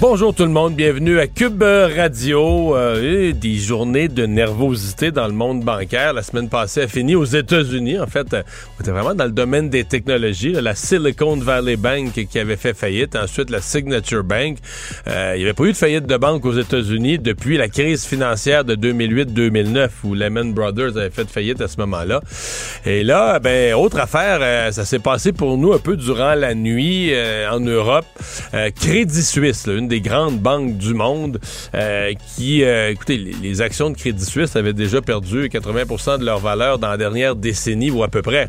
Bonjour tout le monde, bienvenue à Cube Radio. Euh, des journées de nervosité dans le monde bancaire. La semaine passée a fini aux États-Unis. En fait, euh, on était vraiment dans le domaine des technologies. la Silicon Valley Bank qui avait fait faillite. Ensuite, la Signature Bank. Euh, il n'y avait pas eu de faillite de banque aux États-Unis depuis la crise financière de 2008-2009 où Lehman Brothers avait fait faillite à ce moment-là. Et là, ben, autre affaire, ça s'est passé pour nous un peu durant la nuit en Europe. Crédit Suisse, là, des grandes banques du monde euh, qui, euh, écoutez, les, actions de Crédit Suisse avaient déjà perdu 80% de leur valeur dans la dernière décennie ou à peu près.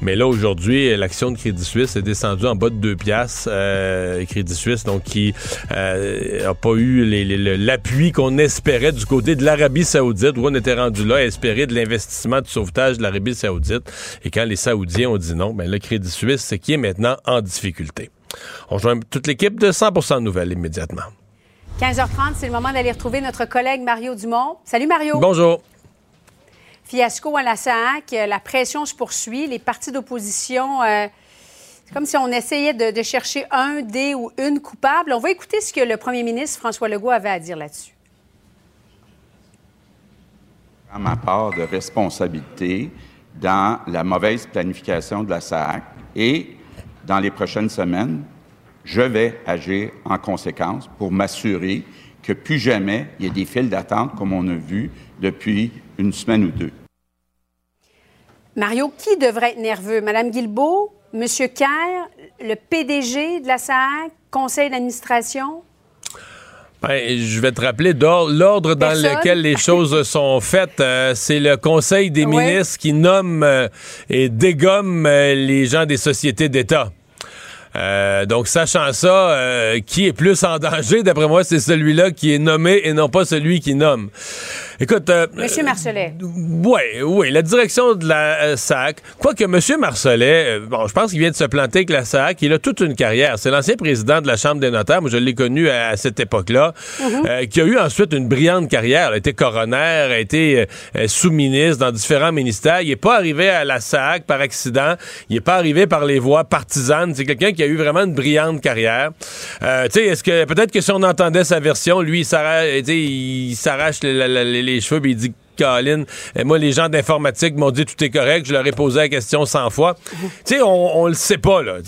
Mais là, aujourd'hui, l'action de Crédit Suisse est descendue en bas de 2 piastres. Euh, Crédit Suisse, donc, qui n'a pas eu l'appui qu'on espérait du côté de l'Arabie saoudite, où on était rendu là à espérer de l'investissement de sauvetage de l'Arabie saoudite. Et quand les Saoudiens ont dit non, ben le Crédit Suisse, c'est qui est maintenant en difficulté. On joint toute l'équipe de 100% Nouvelles immédiatement. 15h30, c'est le moment d'aller retrouver notre collègue Mario Dumont. Salut Mario. Bonjour. Fiasco à la SAC, la pression se poursuit, les partis d'opposition, euh, c'est comme si on essayait de, chercher un des ou une coupable. On va écouter ce que le premier ministre François Legault avait à dire là-dessus. À ma part de responsabilité dans la mauvaise planification de la SAC et dans les prochaines semaines, je vais agir en conséquence pour m'assurer que plus jamais il y ait des files d'attente comme on a vu depuis une semaine ou deux. Mario, qui devrait être nerveux? Madame Guilbeault, Monsieur Kerr, le PDG de la SAC, conseil d'administration? Ben, je vais te rappeler l'ordre dans lequel les choses sont faites. Euh, c'est le Conseil des ministres qui nomme euh, et dégomme euh, les gens des sociétés d'État. Donc, sachant ça, qui est plus en danger, d'après moi, c'est celui-là qui est nommé et non pas celui qui nomme. Écoute. Euh, Monsieur Marcelet. oui, oui, la direction de la euh, SAC. Quoique Monsieur Marcelet, euh, bon, je pense qu'il vient de se planter avec la SAC. Il a toute une carrière. C'est l'ancien président de la Chambre des notaires. Moi, je l'ai connu à, cette époque-là. Mhm. qui a eu ensuite une brillante carrière. Il a été coroner, a été sous-ministre dans différents ministères. Il n'est pas arrivé à la SAC par accident. Il n'est pas arrivé par les voies partisanes. C'est quelqu'un qui a eu vraiment une brillante carrière. tu sais, est-ce que peut-être que si on entendait sa version, lui, il s'arrache les les cheveux, puis il dit Colin, et moi, les gens d'informatique m'ont dit tout est correct. Je leur ai posé la question 100 fois. tu sais, on, on le sait pas, là.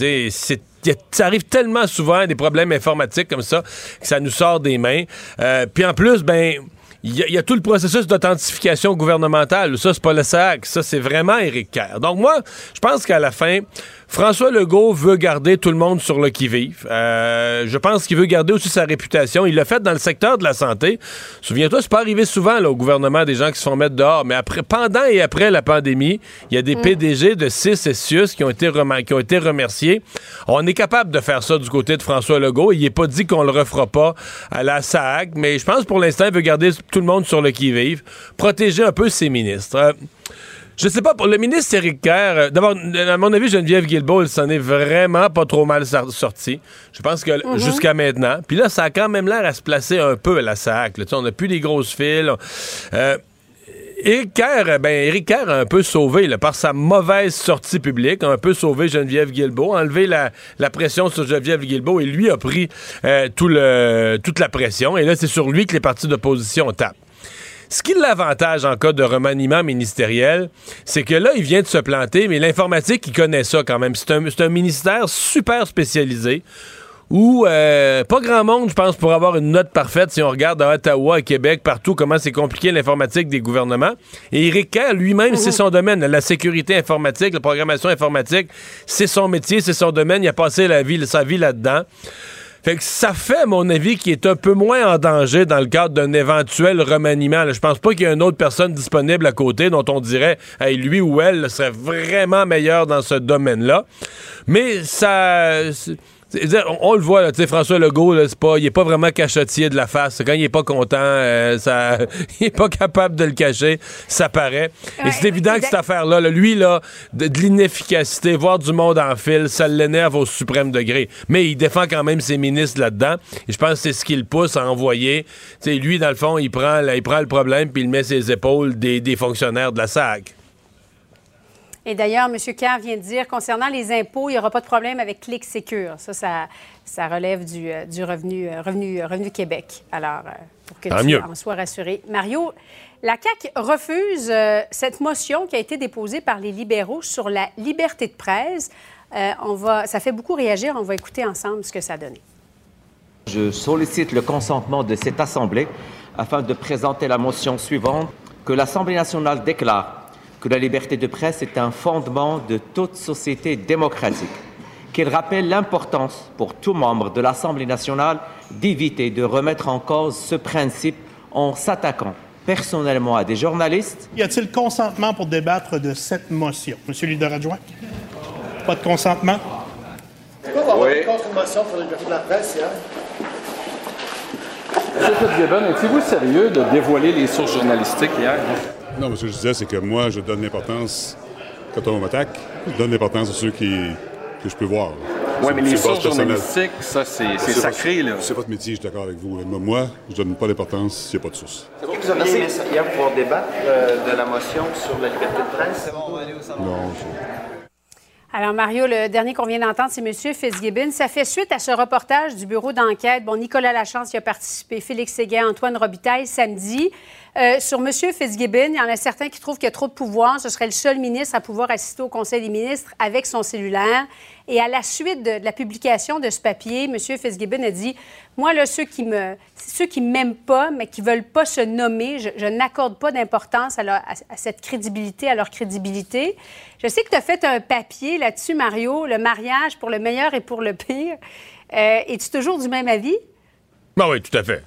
ça arrive tellement souvent, des problèmes informatiques comme ça, que ça nous sort des mains. Euh, puis en plus, ben, il y, a tout le processus d'authentification gouvernementale. Ça, c'est pas le SAC. Ça, c'est vraiment Éric Kerr. Donc, moi, je pense qu'à la fin, François Legault veut garder tout le monde sur le qui-vive. Euh, je pense qu'il veut garder aussi sa réputation. Il l'a fait dans le secteur de la santé. Souviens-toi, c'est pas arrivé souvent là, au gouvernement des gens qui se font mettre dehors, mais après, pendant et après la pandémie, il y a des mm. PDG de CIS et CIUS qui ont, été qui ont été remerciés. On est capable de faire ça du côté de François Legault. Il n'est pas dit qu'on le refera pas à la SAG, mais je pense pour l'instant, il veut garder tout le monde sur le qui-vive, protéger un peu ses ministres. Euh, je sais pas, pour le ministre Éric Kerr, euh, d'abord, à mon avis, Geneviève Guilbeault, elle s'en est vraiment pas trop mal sorti. Je pense que mhm. jusqu'à maintenant. Puis là, ça a quand même l'air à se placer un peu à la SAC. On n'a plus des grosses files. Euh, Éric Kerr, ben, Éric Kerr a un peu sauvé, par sa mauvaise sortie publique, a un peu sauvé Geneviève Guilbeault, enlevé la, pression sur Geneviève Guilbeault et lui a pris euh, tout le, toute la pression. Et là, c'est sur lui que les partis d'opposition tapent. Ce qui l'avantage en cas de remaniement ministériel, c'est que là, il vient de se planter, mais l'informatique, il connaît ça quand même. C'est un, ministère super spécialisé où euh, pas grand monde, je pense, pour avoir une note parfaite si on regarde à Ottawa, à Québec, partout, comment c'est compliqué l'informatique des gouvernements. Et Éric Kerr, lui-même, c'est son domaine. La sécurité informatique, la programmation informatique, c'est son métier, c'est son domaine. Il a passé la vie, sa vie là-dedans. Fait que ça fait, à mon avis, qu'il est un peu moins en danger dans le cadre d'un éventuel remaniement. Je pense pas qu'il y ait une autre personne disponible à côté dont on dirait, hey, lui ou elle serait vraiment meilleur dans ce domaine-là. Mais ça on, le voit, là, François Legault, là, pas, il est pas vraiment cachotier de la face. Quand il est pas content, euh, ça, il est pas capable de le cacher. Ça paraît. Et c'est évident que cette affaire-là, lui, là, de, l'inefficacité, voir du monde en fil, ça l'énerve au suprême degré. Mais il défend quand même ses ministres là-dedans. Et je pense que c'est ce qui le pousse à envoyer. lui, dans le fond, il prend, il prend le problème puis il met ses épaules des, des fonctionnaires de la SAC. Et d'ailleurs, M. Kerr vient de dire, concernant les impôts, il n'y aura pas de problème avec Clic Secure. Ça, ça, relève du, euh, revenu, euh, revenu, euh, revenu Québec. Alors, pour que tu en sois rassuré. Mario, la CAQ refuse cette motion qui a été déposée par les libéraux sur la liberté de presse. on va, ça fait beaucoup réagir. On va écouter ensemble ce que ça a donné. Je sollicite le consentement de cette Assemblée afin de présenter la motion suivante que l'Assemblée nationale déclare que la liberté de presse est un fondement de toute société démocratique, qu'il rappelle l'importance pour tout membre de l'Assemblée nationale d'éviter de remettre en cause ce principe en s'attaquant personnellement à des journalistes. Y a-t-il consentement pour débattre de cette motion? Monsieur le leader adjoint? Pas de consentement? Oui. Confirmation pour la liberté de la presse hier. Monsieur Fitzgibbon, étiez-vous sérieux de dévoiler les sources journalistiques hier? Non, ce que je disais, c'est que moi, je donne l'importance, quand on m'attaque, je donne l'importance à ceux qui, que je peux voir. Oui, mais les sources journalistiques, ça, c'est sacré, là. C'est votre métier, je suis d'accord avec vous. Moi, je donne pas d'importance s'il n'y a pas de source. Vous avez hier pour débattre euh, de la motion sur la liberté de presse? Non, alors, Mario, le dernier qu'on vient d'entendre, c'est M. Fitzgibbon. Ça fait suite à ce reportage du bureau d'enquête. Bon, Nicolas Lachance y a participé, Félix Séguin, Antoine Robitaille, samedi. Euh, sur M. Fitzgibbon, il y en a certains qui trouvent qu'il y a trop de pouvoir. Ce serait le seul ministre à pouvoir assister au Conseil des ministres avec son cellulaire. Et à la suite de, la publication de ce papier, M. Fitzgibbon a dit Moi, ceux qui me, m'aiment pas, mais qui veulent pas se nommer, je, n'accorde pas d'importance à, à, cette crédibilité, à leur crédibilité. Je sais que tu as fait un papier là-dessus, Mario, le mariage pour le meilleur et pour le pire. Euh, Es-tu toujours du même avis? Ben oui, tout à fait.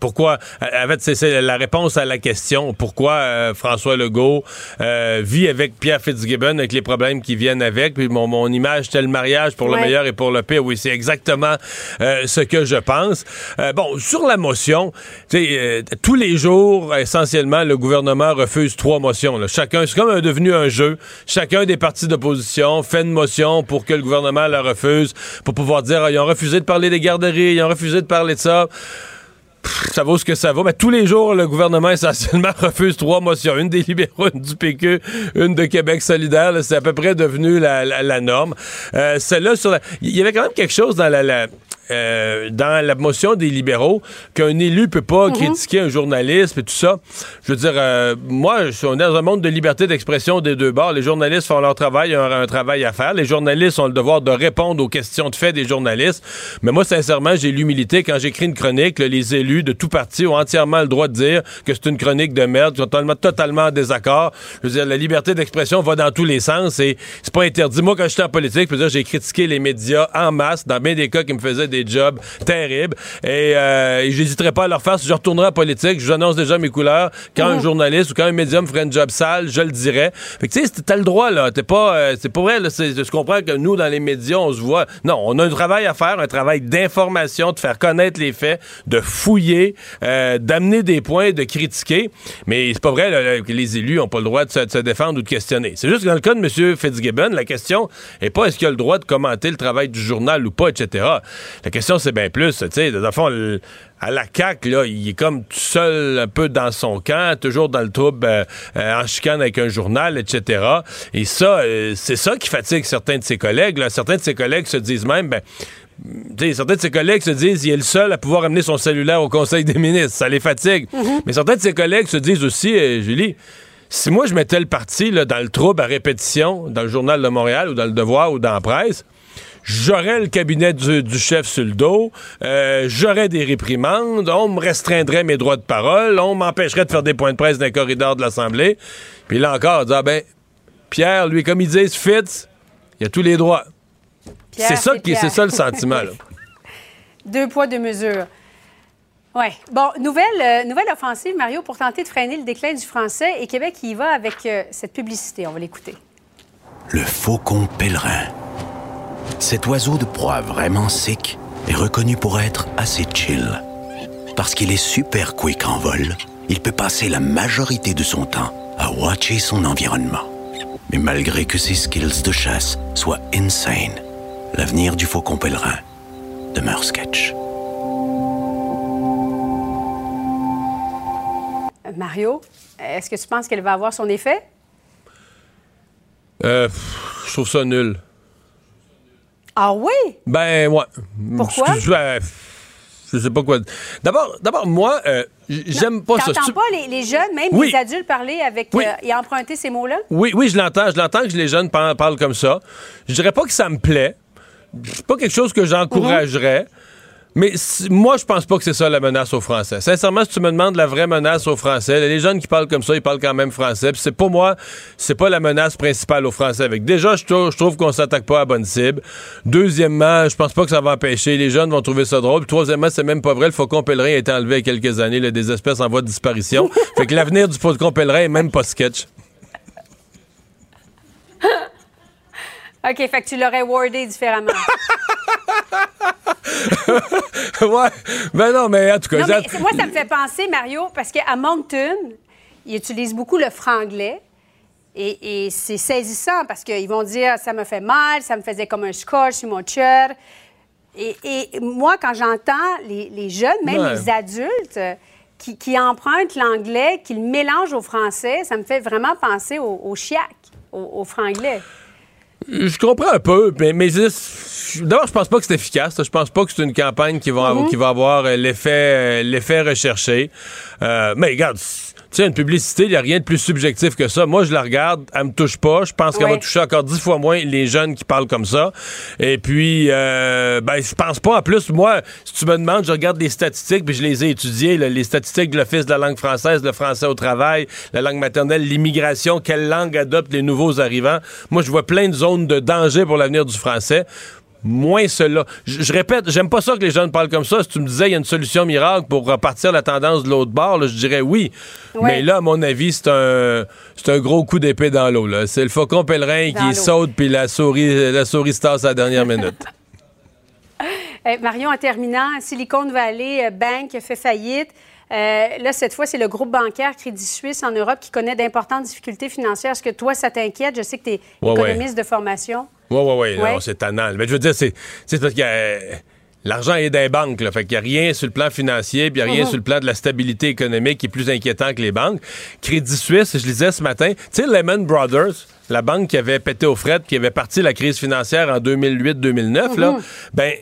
Pourquoi, en fait, c'est la réponse à la question. Pourquoi euh, François Legault euh, vit avec Pierre Fitzgibbon avec les problèmes qui viennent avec. Puis mon, mon image, c'est le mariage pour le meilleur et pour le pire. Oui, c'est exactement euh, ce que je pense. bon, sur la motion, tous les jours, essentiellement, le gouvernement refuse trois motions. Là. Chacun, c'est comme devenu un jeu. Chacun des partis d'opposition fait une motion pour que le gouvernement la refuse, pour pouvoir dire, ah, ils ont refusé de parler des garderies, ils ont refusé de parler de ça ça vaut ce que ça vaut. Mais tous les jours, le gouvernement essentiellement refuse trois motions. Une des libéraux, une du PQ, une de Québec solidaire. C'est à peu près devenu la, norme. Euh, Celle-là, sur il y avait quand même quelque chose dans la euh, dans la motion des libéraux qu'un élu peut pas mhm. critiquer un journaliste et tout ça. Je veux dire, euh, moi, je suis dans un monde de liberté d'expression des deux bords. Les journalistes font leur travail, ils ont un travail à faire. Les journalistes ont le devoir de répondre aux questions de fait des journalistes. Mais moi, sincèrement, j'ai l'humilité quand j'écris une chronique, les élus de tout parti ont entièrement le droit de dire que c'est une chronique de merde, qu'ils sont totalement, totalement en désaccord. Je veux dire, la liberté d'expression va dans tous les sens et c'est pas interdit. Moi, quand j'étais en politique, j'ai critiqué les médias en masse, dans bien des cas qui me faisaient des des jobs terribles. Et, euh, j'hésiterai pas à leur faire si je retournerai en politique. Je vous annonce déjà mes couleurs. Quand un mhm. journaliste ou quand un médium ferait un job sale, je le dirais. Fait que tu sais, t'as le droit, là. T'es pas. Euh, c'est pas vrai, là. Je comprends que nous, dans les médias, on se voit. Non, on a un travail à faire, un travail d'information, de faire connaître les faits, de fouiller, euh, d'amener des points, de critiquer. Mais c'est pas vrai que les élus ont pas le droit de se, défendre ou de questionner. C'est juste que dans le cas de M. Fitzgibbon, la question est pas est-ce qu'il a le droit de commenter le travail du journal ou pas, etc. La question, c'est bien plus. Tu sais, dans le fond, à la CAQ, là, il est comme tout seul un peu dans son camp, toujours dans le trouble, euh, euh, en chicane avec un journal, etc. Et ça, euh, c'est ça qui fatigue certains de ses collègues. Certains de ses collègues se disent même, ben, certains de ses collègues se disent il est le seul à pouvoir amener son cellulaire au Conseil des ministres. Ça les fatigue. Mm-hmm. Mais certains de ses collègues se disent aussi, Julie, si moi je mettais le parti là, dans le trouble à répétition, dans le Journal de Montréal ou dans le Devoir ou dans la presse, j'aurais le cabinet du, chef sur le dos, euh, j'aurais des réprimandes, on me restreindrait mes droits de parole, on m'empêcherait de faire des points de presse dans les corridors de l'Assemblée. Puis là encore, on ah ben, Pierre, lui, comme ils disent, Fitz, il a tous les droits. C'est ça, qui, c'est ça le sentiment. Là. deux poids, deux mesures. Oui. Bon, nouvelle, euh, nouvelle offensive, Mario, pour tenter de freiner le déclin du français. Et Québec y va avec euh, cette publicité. On va l'écouter. Le faucon pèlerin Cet oiseau de proie vraiment sick est reconnu pour être assez chill. Parce qu'il est super quick en vol, il peut passer la majorité de son temps à watcher son environnement. Mais malgré que ses skills de chasse soient insane, l'avenir du faucon pèlerin demeure sketch. Mario, est-ce que tu penses qu'elle va avoir son effet? Euh, je trouve ça nul. Ah oui? Ben, ouais. Pourquoi? Ben, je sais pas quoi. D'abord, d'abord moi, euh, j'aime pas ça. T'entends Tu- pas les, les jeunes, même Oui. les adultes parler avec Oui. euh, et emprunter ces mots-là? Oui, oui, je l'entends. Je l'entends que les jeunes par- parlent comme ça. Je dirais pas que ça me plaît. C'est pas quelque chose que j'encouragerais. Mais moi, je pense pas que c'est ça la menace aux Français. Sincèrement, si tu me demandes la vraie menace aux Français, les jeunes qui parlent comme ça, ils parlent quand même français. Puis c'est pour moi, c'est pas la menace principale aux Français. Avec déjà, je trouve, trouve qu'on s'attaque pas à la bonne cible. Deuxièmement, je pense pas que ça va empêcher. Les jeunes vont trouver ça drôle. Puis troisièmement, c'est même pas vrai. Le faucon pèlerin a été enlevé il y a quelques années. là, des espèces en voie de disparition. fait que l'avenir du faucon pèlerin est même pas sketch. OK, fait que tu l'aurais wordé différemment. ouais. Ben non, mais en tout cas, Non, mais moi, ça me fait penser, Mario, parce qu'à Moncton, ils utilisent beaucoup le franglais. Et, et c'est saisissant parce qu'ils vont dire ça me fait mal, ça me faisait comme un scotch sur mon cœur. Et, et moi, quand j'entends les, les jeunes, même Ouais. les adultes, qui, qui empruntent l'anglais, qui le mélangent au français, ça me fait vraiment penser au, au chiac, au, au franglais. Je comprends un peu, mais, mais je- d'abord, je pense pas que c'est efficace. Je pense pas que c'est une campagne qui va, Mhm. qui va avoir euh, l'effet, euh, l'effet recherché. Euh, mais regarde, tu sais, une publicité, il n'y a rien de plus subjectif que ça. Moi, je la regarde, elle me touche pas. Je pense qu'elle va toucher encore dix fois moins les jeunes qui parlent comme ça. Et puis, euh, ben, je pense pas. En plus, moi, si tu me demandes, je regarde les statistiques, puis je les ai étudiées, là, les statistiques de l'Office de la langue française, le français au travail, la langue maternelle, l'immigration, quelle langue adoptent les nouveaux arrivants. Moi, je vois plein de zones de danger pour l'avenir du français. Moins cela. Je, je répète, j'aime pas ça que les jeunes parlent comme ça. Si tu me disais il y a une solution miracle pour repartir la tendance de l'autre bord, là, je dirais oui. Ouais. Mais là, à mon avis, c'est un, c'est un gros coup d'épée dans l'eau. là. C'est le faucon pèlerin Dans qui l'eau. saute puis la souris, la souris se tasse à la dernière minute. Euh, Marion, en terminant, Silicon Valley euh, Bank fait faillite. Euh, là, cette fois, c'est le groupe bancaire Crédit Suisse en Europe qui connaît d'importantes difficultés financières. Est-ce que toi, ça t'inquiète? Je sais que tu es Ouais, économiste de formation. Oui, oui, oui. Ouais. Non, c'est tannant. Mais je veux dire, c'est parce que euh, l'argent est les banques. Là, fait qu'il n'y a rien sur le plan financier, puis il n'y a rien Mhm. sur le plan de la stabilité économique qui est plus inquiétant que les banques. Crédit Suisse, je lisais ce matin, tu sais, Lehman Brothers, la banque qui avait pété aux frettes, qui avait parti la crise financière en 2008-2009, là, Mhm. ben.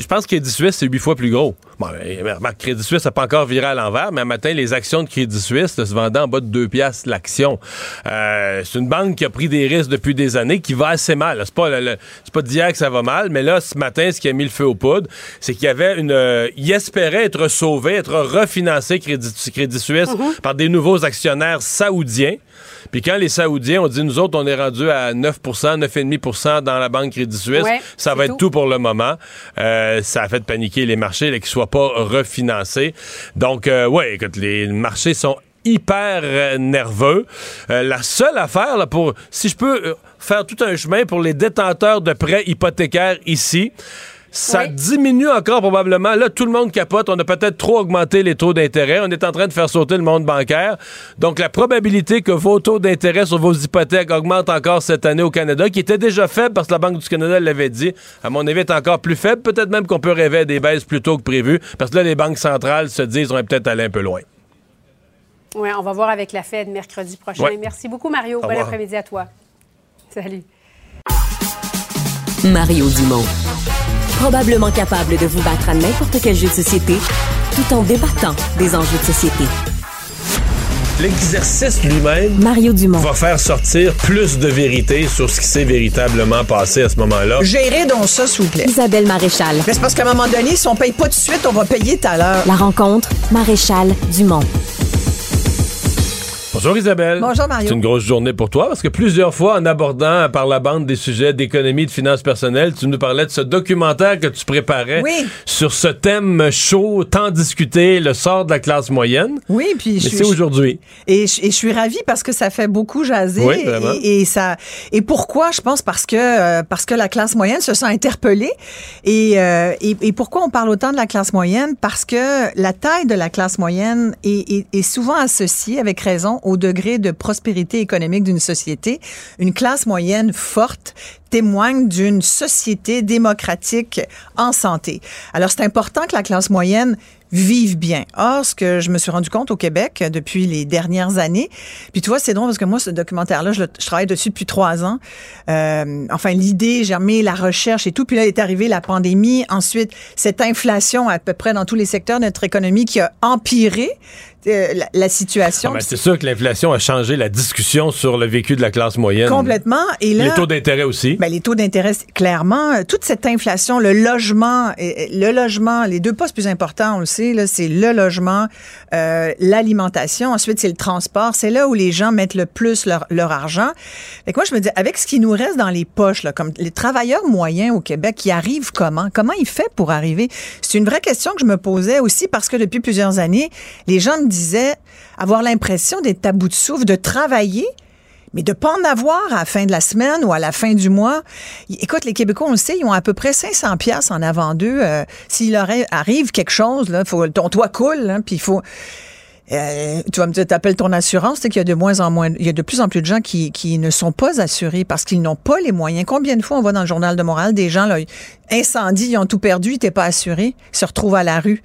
Je pense que Crédit Suisse, c'est huit fois plus gros. Bon, ben, remarque, Crédit Suisse n'a pas encore viré à l'envers, mais un matin, les actions de Crédit Suisse se vendaient en bas de 2 piastres l'action. Euh, c'est une banque qui a pris des risques depuis des années, qui va assez mal. C'est pas, le- le- c'est pas d'hier que ça va mal, mais là, ce matin, ce qui a mis le feu aux poudres, c'est qu'il y avait une... euh, il espérait être sauvé, être refinancé Crédit, Crédit Suisse par des nouveaux actionnaires saoudiens. Puis quand les Saoudiens ont dit, nous autres, on est rendu à 9% 9,5% dans la banque Crédit Suisse, Ouais, ça va être tout. tout pour le moment. Euh, ça a fait paniquer les marchés, là, qu'ils soient pas refinancés. Donc, euh, ouais, écoute, les marchés sont hyper euh, nerveux. Euh, la seule affaire, là, pour, si je peux euh, faire tout un chemin pour les détenteurs de prêts hypothécaires ici, ça Oui. diminue encore probablement. Là, tout le monde capote. On a peut-être trop augmenté les taux d'intérêt. On est en train de faire sauter le monde bancaire. Donc, la probabilité que vos taux d'intérêt sur vos hypothèques augmentent encore cette année au Canada, qui était déjà faible parce que la Banque du Canada l'avait dit, à mon avis, est encore plus faible. Peut-être même qu'on peut rêver à des baisses plus tôt que prévu, parce que là, les banques centrales se disent qu'on est peut-être allé un peu loin. Oui, on va voir avec la Fed mercredi prochain. Ouais. Merci beaucoup, Mario. Au Bon revoir. après-midi à toi. Salut. Mario Dumont. Probablement capable de vous battre à n'importe quel jeu de société tout en débattant des enjeux de société. L'exercice lui-même Mario Dumont. va faire sortir plus de vérité sur ce qui s'est véritablement passé à ce moment-là. Gérez donc ça, s'il vous plaît. Isabelle Maréchal. Mais c'est parce qu'à un moment donné, si on paye pas tout de suite, on va payer tout à l'heure. La rencontre, Maréchal Dumont. Bonjour Isabelle. Bonjour Mario. C'est une grosse journée pour toi parce que plusieurs fois en abordant par la bande des sujets d'économie, de finances personnelles, tu nous parlais de ce documentaire que tu préparais Oui. sur ce thème chaud, tant discuté, le sort de la classe moyenne. Oui, puis je c'est suis aujourd'hui. et je, et je suis ravie parce que ça fait beaucoup jaser Oui, vraiment. et, et ça et pourquoi je pense parce que euh, parce que la classe moyenne se sent interpellée et, euh, et et pourquoi on parle autant de la classe moyenne? Parce que la taille de la classe moyenne est, est, est souvent associée avec raison au degré de prospérité économique d'une société. Une classe moyenne forte témoigne d'une société démocratique en santé. Alors, c'est important que la classe moyenne vive bien. Or, ce que je me suis rendu compte au Québec euh, depuis les dernières années, puis tu vois, c'est drôle parce que moi, ce documentaire-là, je, le- je travaille dessus depuis trois ans. Euh, enfin, l'idée, j'ai remis la recherche et tout, puis là est arrivée la pandémie. Ensuite, cette inflation à peu près dans tous les secteurs de notre économie qui a empiré la, la situation. Ah, ben, c'est sûr que l'inflation a changé la discussion sur le vécu de la classe moyenne. Complètement. Et là, Les taux d'intérêt aussi. ben, les taux d'intérêt, clairement, euh, toute cette inflation, le logement, euh, euh, le logement, les deux postes plus importants, on le sait, là, c'est le logement, euh, l'alimentation, ensuite c'est le transport. C'est là où les gens mettent le plus leur, leur argent. Que moi, je me dis, avec ce qui nous reste dans les poches, là, comme les travailleurs moyens au Québec, qui arrivent comment? Comment ils font pour arriver? C'est une vraie question que je me posais aussi parce que depuis plusieurs années, les gens me disaient avoir l'impression d'être à bout de souffle, de travailler, mais de pas en avoir à la fin de la semaine ou à la fin du mois. Écoute, les Québécois, on le sait, ils ont à peu près 500 pièces en avant d'eux. Euh, S'il leur arrive quelque chose, là, faut, ton toit coule, hein, puis il faut... Euh, tu vas me dire, t'appelles ton assurance, c'est qu'il y a de moins en moins, il y a de plus en plus de gens qui, qui ne sont pas assurés parce qu'ils n'ont pas les moyens. Combien de fois on voit dans le journal de Montréal des gens, là, incendie, ils ont tout perdu, ils n'étaient pas assurés, ils se retrouvent à la rue.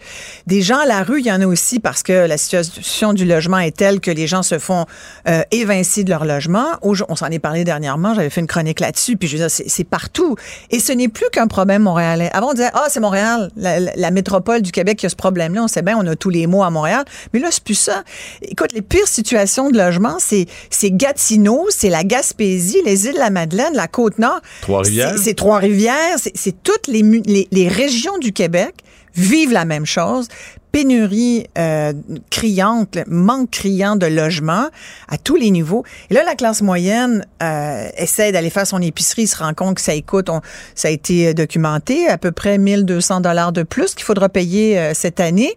Des gens à la rue, il y en a aussi parce que la situation du logement est telle que les gens se font euh, évincer de leur logement. On s'en est parlé dernièrement, j'avais fait une chronique là-dessus, puis je veux c'est partout. Et ce n'est plus qu'un problème montréalais. Avant, on disait, ah, c'est Montréal, la- la métropole du Québec qui a ce problème-là. On sait bien, on a tous les mots à Montréal. Mais là, c'est plus ça. Écoute, les pires situations de logement, c'est Gatineau, c'est la Gaspésie, les îles de la Madeleine, la Côte-Nord. Trois-Rivières. C'est- Trois-Rivières. C'est- toutes les, mu- les, les régions du Québec vivent la même chose. Pénurie euh, criante, manque criant de logement à tous les niveaux. Et là, la classe moyenne euh, essaie d'aller faire son épicerie, se rend compte que ça coûte, on- ça a été euh, documenté, à peu près 1200 dollars de plus qu'il faudra payer euh, cette année.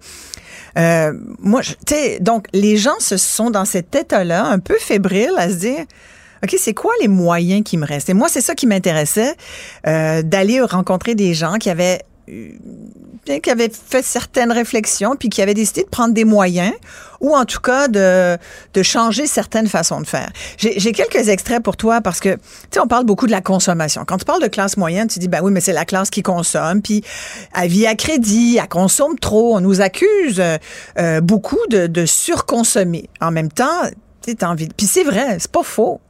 Euh, moi, tu sais, donc les gens se sont dans cet état-là, un peu fébrile, à se dire. OK, c'est quoi les moyens qui me restent? Et moi, c'est ça qui m'intéressait, d'aller rencontrer des gens qui avaient qui avaient fait certaines réflexions, puis qui avaient décidé de prendre des moyens, ou en tout cas de, de changer certaines façons de faire. J'ai j'ai quelques extraits pour toi parce que, tu sais, on parle beaucoup de la consommation. Quand tu parles de classe moyenne, tu dis, ben oui, mais c'est la classe qui consomme, puis elle vit à crédit, elle consomme trop. On nous accuse euh, euh, beaucoup de, de surconsommer. En même temps, tu envie Puis c'est vrai, c'est pas faux.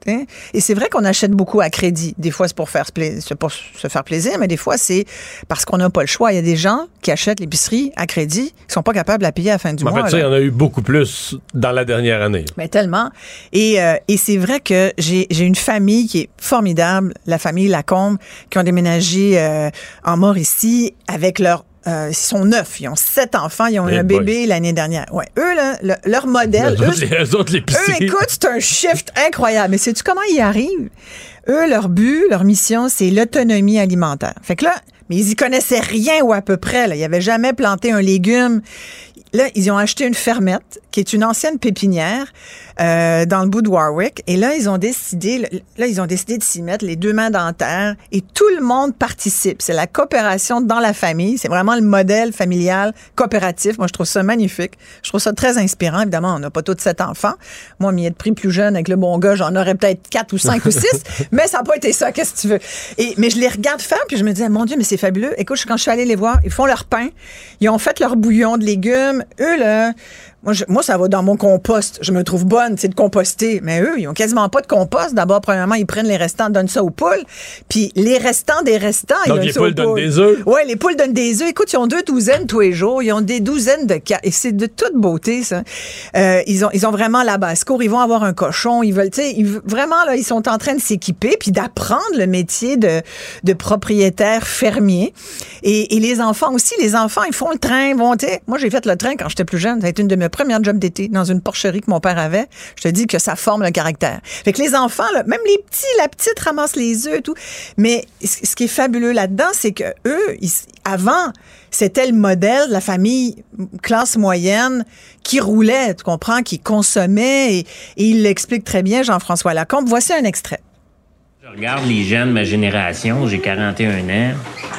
Et c'est vrai qu'on achète beaucoup à crédit. Des fois, c'est pour faire, se pour faire plaisir, mais des fois, c'est parce qu'on n'a pas le choix. Il y a des gens qui achètent l'épicerie à crédit, qui sont pas capables de la payer à la fin du Mais en mois. fait, ça, il y en a eu beaucoup plus dans la dernière année. Mais tellement. Et, euh, et c'est vrai que j'ai j'ai une famille qui est formidable, la famille Lacombe, qui ont déménagé euh, en Mauricie avec leur euh, ils sont neuf, ils ont sept enfants, ils ont eu Eh un boy. bébé l'année dernière. Ouais, eux là, le- leur modèle, Eux eux, autres, les- eux autres, l'épicerie. eux, écoute, c'est un shift incroyable. Mais sais-tu comment ils y arrivent? Eux, leur but, leur mission, c'est l'autonomie alimentaire. Fait que là, mais ils y connaissaient rien ou à peu près. Là. Ils n'avaient jamais planté un légume. Là, ils ont acheté une fermette, qui est une ancienne pépinière euh, dans le bout de Warwick. Et là, ils ont décidé, là, ils ont décidé de s'y mettre les deux mains dans la terre et tout le monde participe. C'est la coopération dans la famille. C'est vraiment le modèle familial coopératif. Moi, je trouve ça magnifique. Je trouve ça très inspirant. Évidemment, on n'a pas tous sept enfants. Moi, m'y être pris plus jeune avec le bon gars, j'en aurais peut-être quatre ou cinq ou six. Mais ça n'a pas été ça. Qu'est-ce que tu veux? Et, mais je les regarde faire, puis je me disais, mon Dieu, mais c'est fabuleux. Écoute, quand je suis allée les voir, ils font leur pain. Ils ont fait leur bouillon de légumes. Là, moi, je- moi, ça va dans mon compost. Je me trouve bonne, c'est de composter. Mais eux, ils ont quasiment pas de compost. D'abord, premièrement, ils prennent les restants, donnent ça aux poules. Puis les restants des restants, ils Donc, donnent les poules donnent des œufs? Ouais, les poules donnent des œufs. Écoute, ils ont deux douzaines tous les jours. Ils ont des douzaines de cas. Et c'est de toute beauté, ça. Euh, ils ont, ils ont vraiment la basse-cour. Ils vont avoir un cochon. Ils veulent, tu sais, ils- vraiment, là, ils sont en train de s'équiper puis d'apprendre le métier de, de propriétaire fermier. Et, et les enfants aussi, les enfants, ils font le train. Ils Vont, tu sais, moi, j'ai fait le train quand j'étais plus jeune. Ça a été une de mes première job d'été dans une porcherie que mon père avait. Je te dis que ça forme le caractère. Fait que les enfants, même les petits, la petite ramasse les œufs et tout. Mais ce qui est fabuleux là-dedans, c'est que eux, avant, c'était le modèle de la famille classe moyenne qui roulait, tu comprends, qui consommait et, et il l'explique très bien, Jean-François Lacombe. Voici un extrait. Je regarde les jeunes de ma génération, j'ai 41 ans,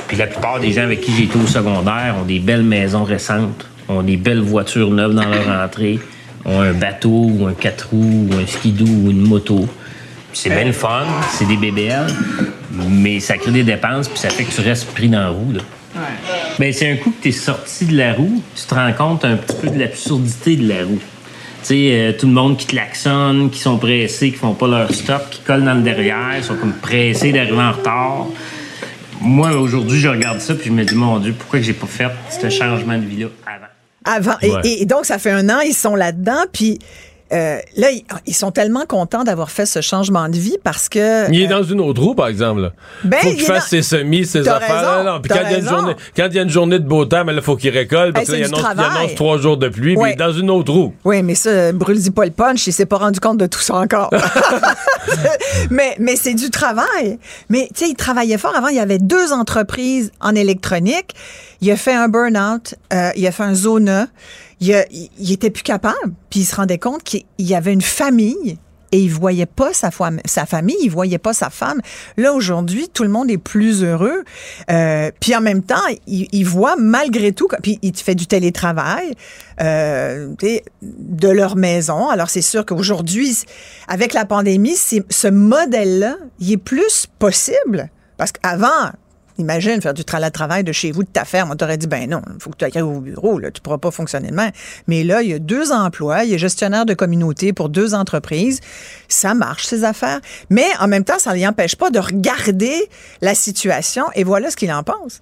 puis la plupart des gens avec qui j'ai été au secondaire ont des belles maisons récentes, ont des belles voitures neuves dans leur entrée, ont un bateau ou un quatre roues ou un skidoo ou une moto. C'est bien le fun, c'est des bébelles, mais ça crée des dépenses puis ça fait que tu restes pris dans la roue. Là. Ben, c'est un coup que tu es sorti de la roue, tu te rends compte un petit peu de l'absurdité de la roue. Tu sais, euh, tout le monde qui klaxonne, qui sont pressés, qui font pas leur stop, qui collent dans le derrière, sont comme pressés d'arriver en retard. Moi, aujourd'hui, je regarde ça puis je me dis, mon Dieu, pourquoi j'ai pas fait ce changement de vie-là avant? Avant. Et- Ouais. Et, et donc, ça fait un an, ils sont là-dedans, puis euh, là, ils, sont tellement contents d'avoir fait ce changement de vie parce que... Il est dans une autre roue, par exemple. là. Ben, faut il qu'il est fasse dans- ses semis, ses affaires. raison, non. Puis quand il, y a une journée, quand il y a une journée de beau temps, mais là, faut qu'il récolte. Parce Hey, là, il annonce, il trois jours de pluie, Ouais. puis dans une autre roue. Oui, mais ça, brûle-y pas le punch, il s'est pas rendu compte de tout ça encore. mais mais c'est du travail. Mais tu sais, il travaillait fort. Avant, il y avait deux entreprises en électronique. Il a fait un burn-out, euh, il a fait un zona. Il, a- il, était plus capable. Puis il se rendait compte qu'il y avait une famille et il voyait pas sa, femme- sa famille, il voyait pas sa femme. Là, aujourd'hui, tout le monde est plus heureux. Euh, puis en même temps, il, il voit malgré tout, puis il fait du télétravail euh, de leur maison. Alors c'est sûr qu'aujourd'hui, avec la pandémie, ce modèle-là, il est plus possible. Parce qu'avant, Imagine faire du tra- travail de chez vous, de ta ferme. On t'aurait dit, ben non, il faut que tu ailles au bureau, là, tu pourras pas fonctionner de même. Mais là, il y a deux emplois, il est gestionnaire de communauté pour deux entreprises. Ça marche, ces affaires. Mais en même temps, ça ne l'empêche pas de regarder la situation et voilà ce qu'il en pense.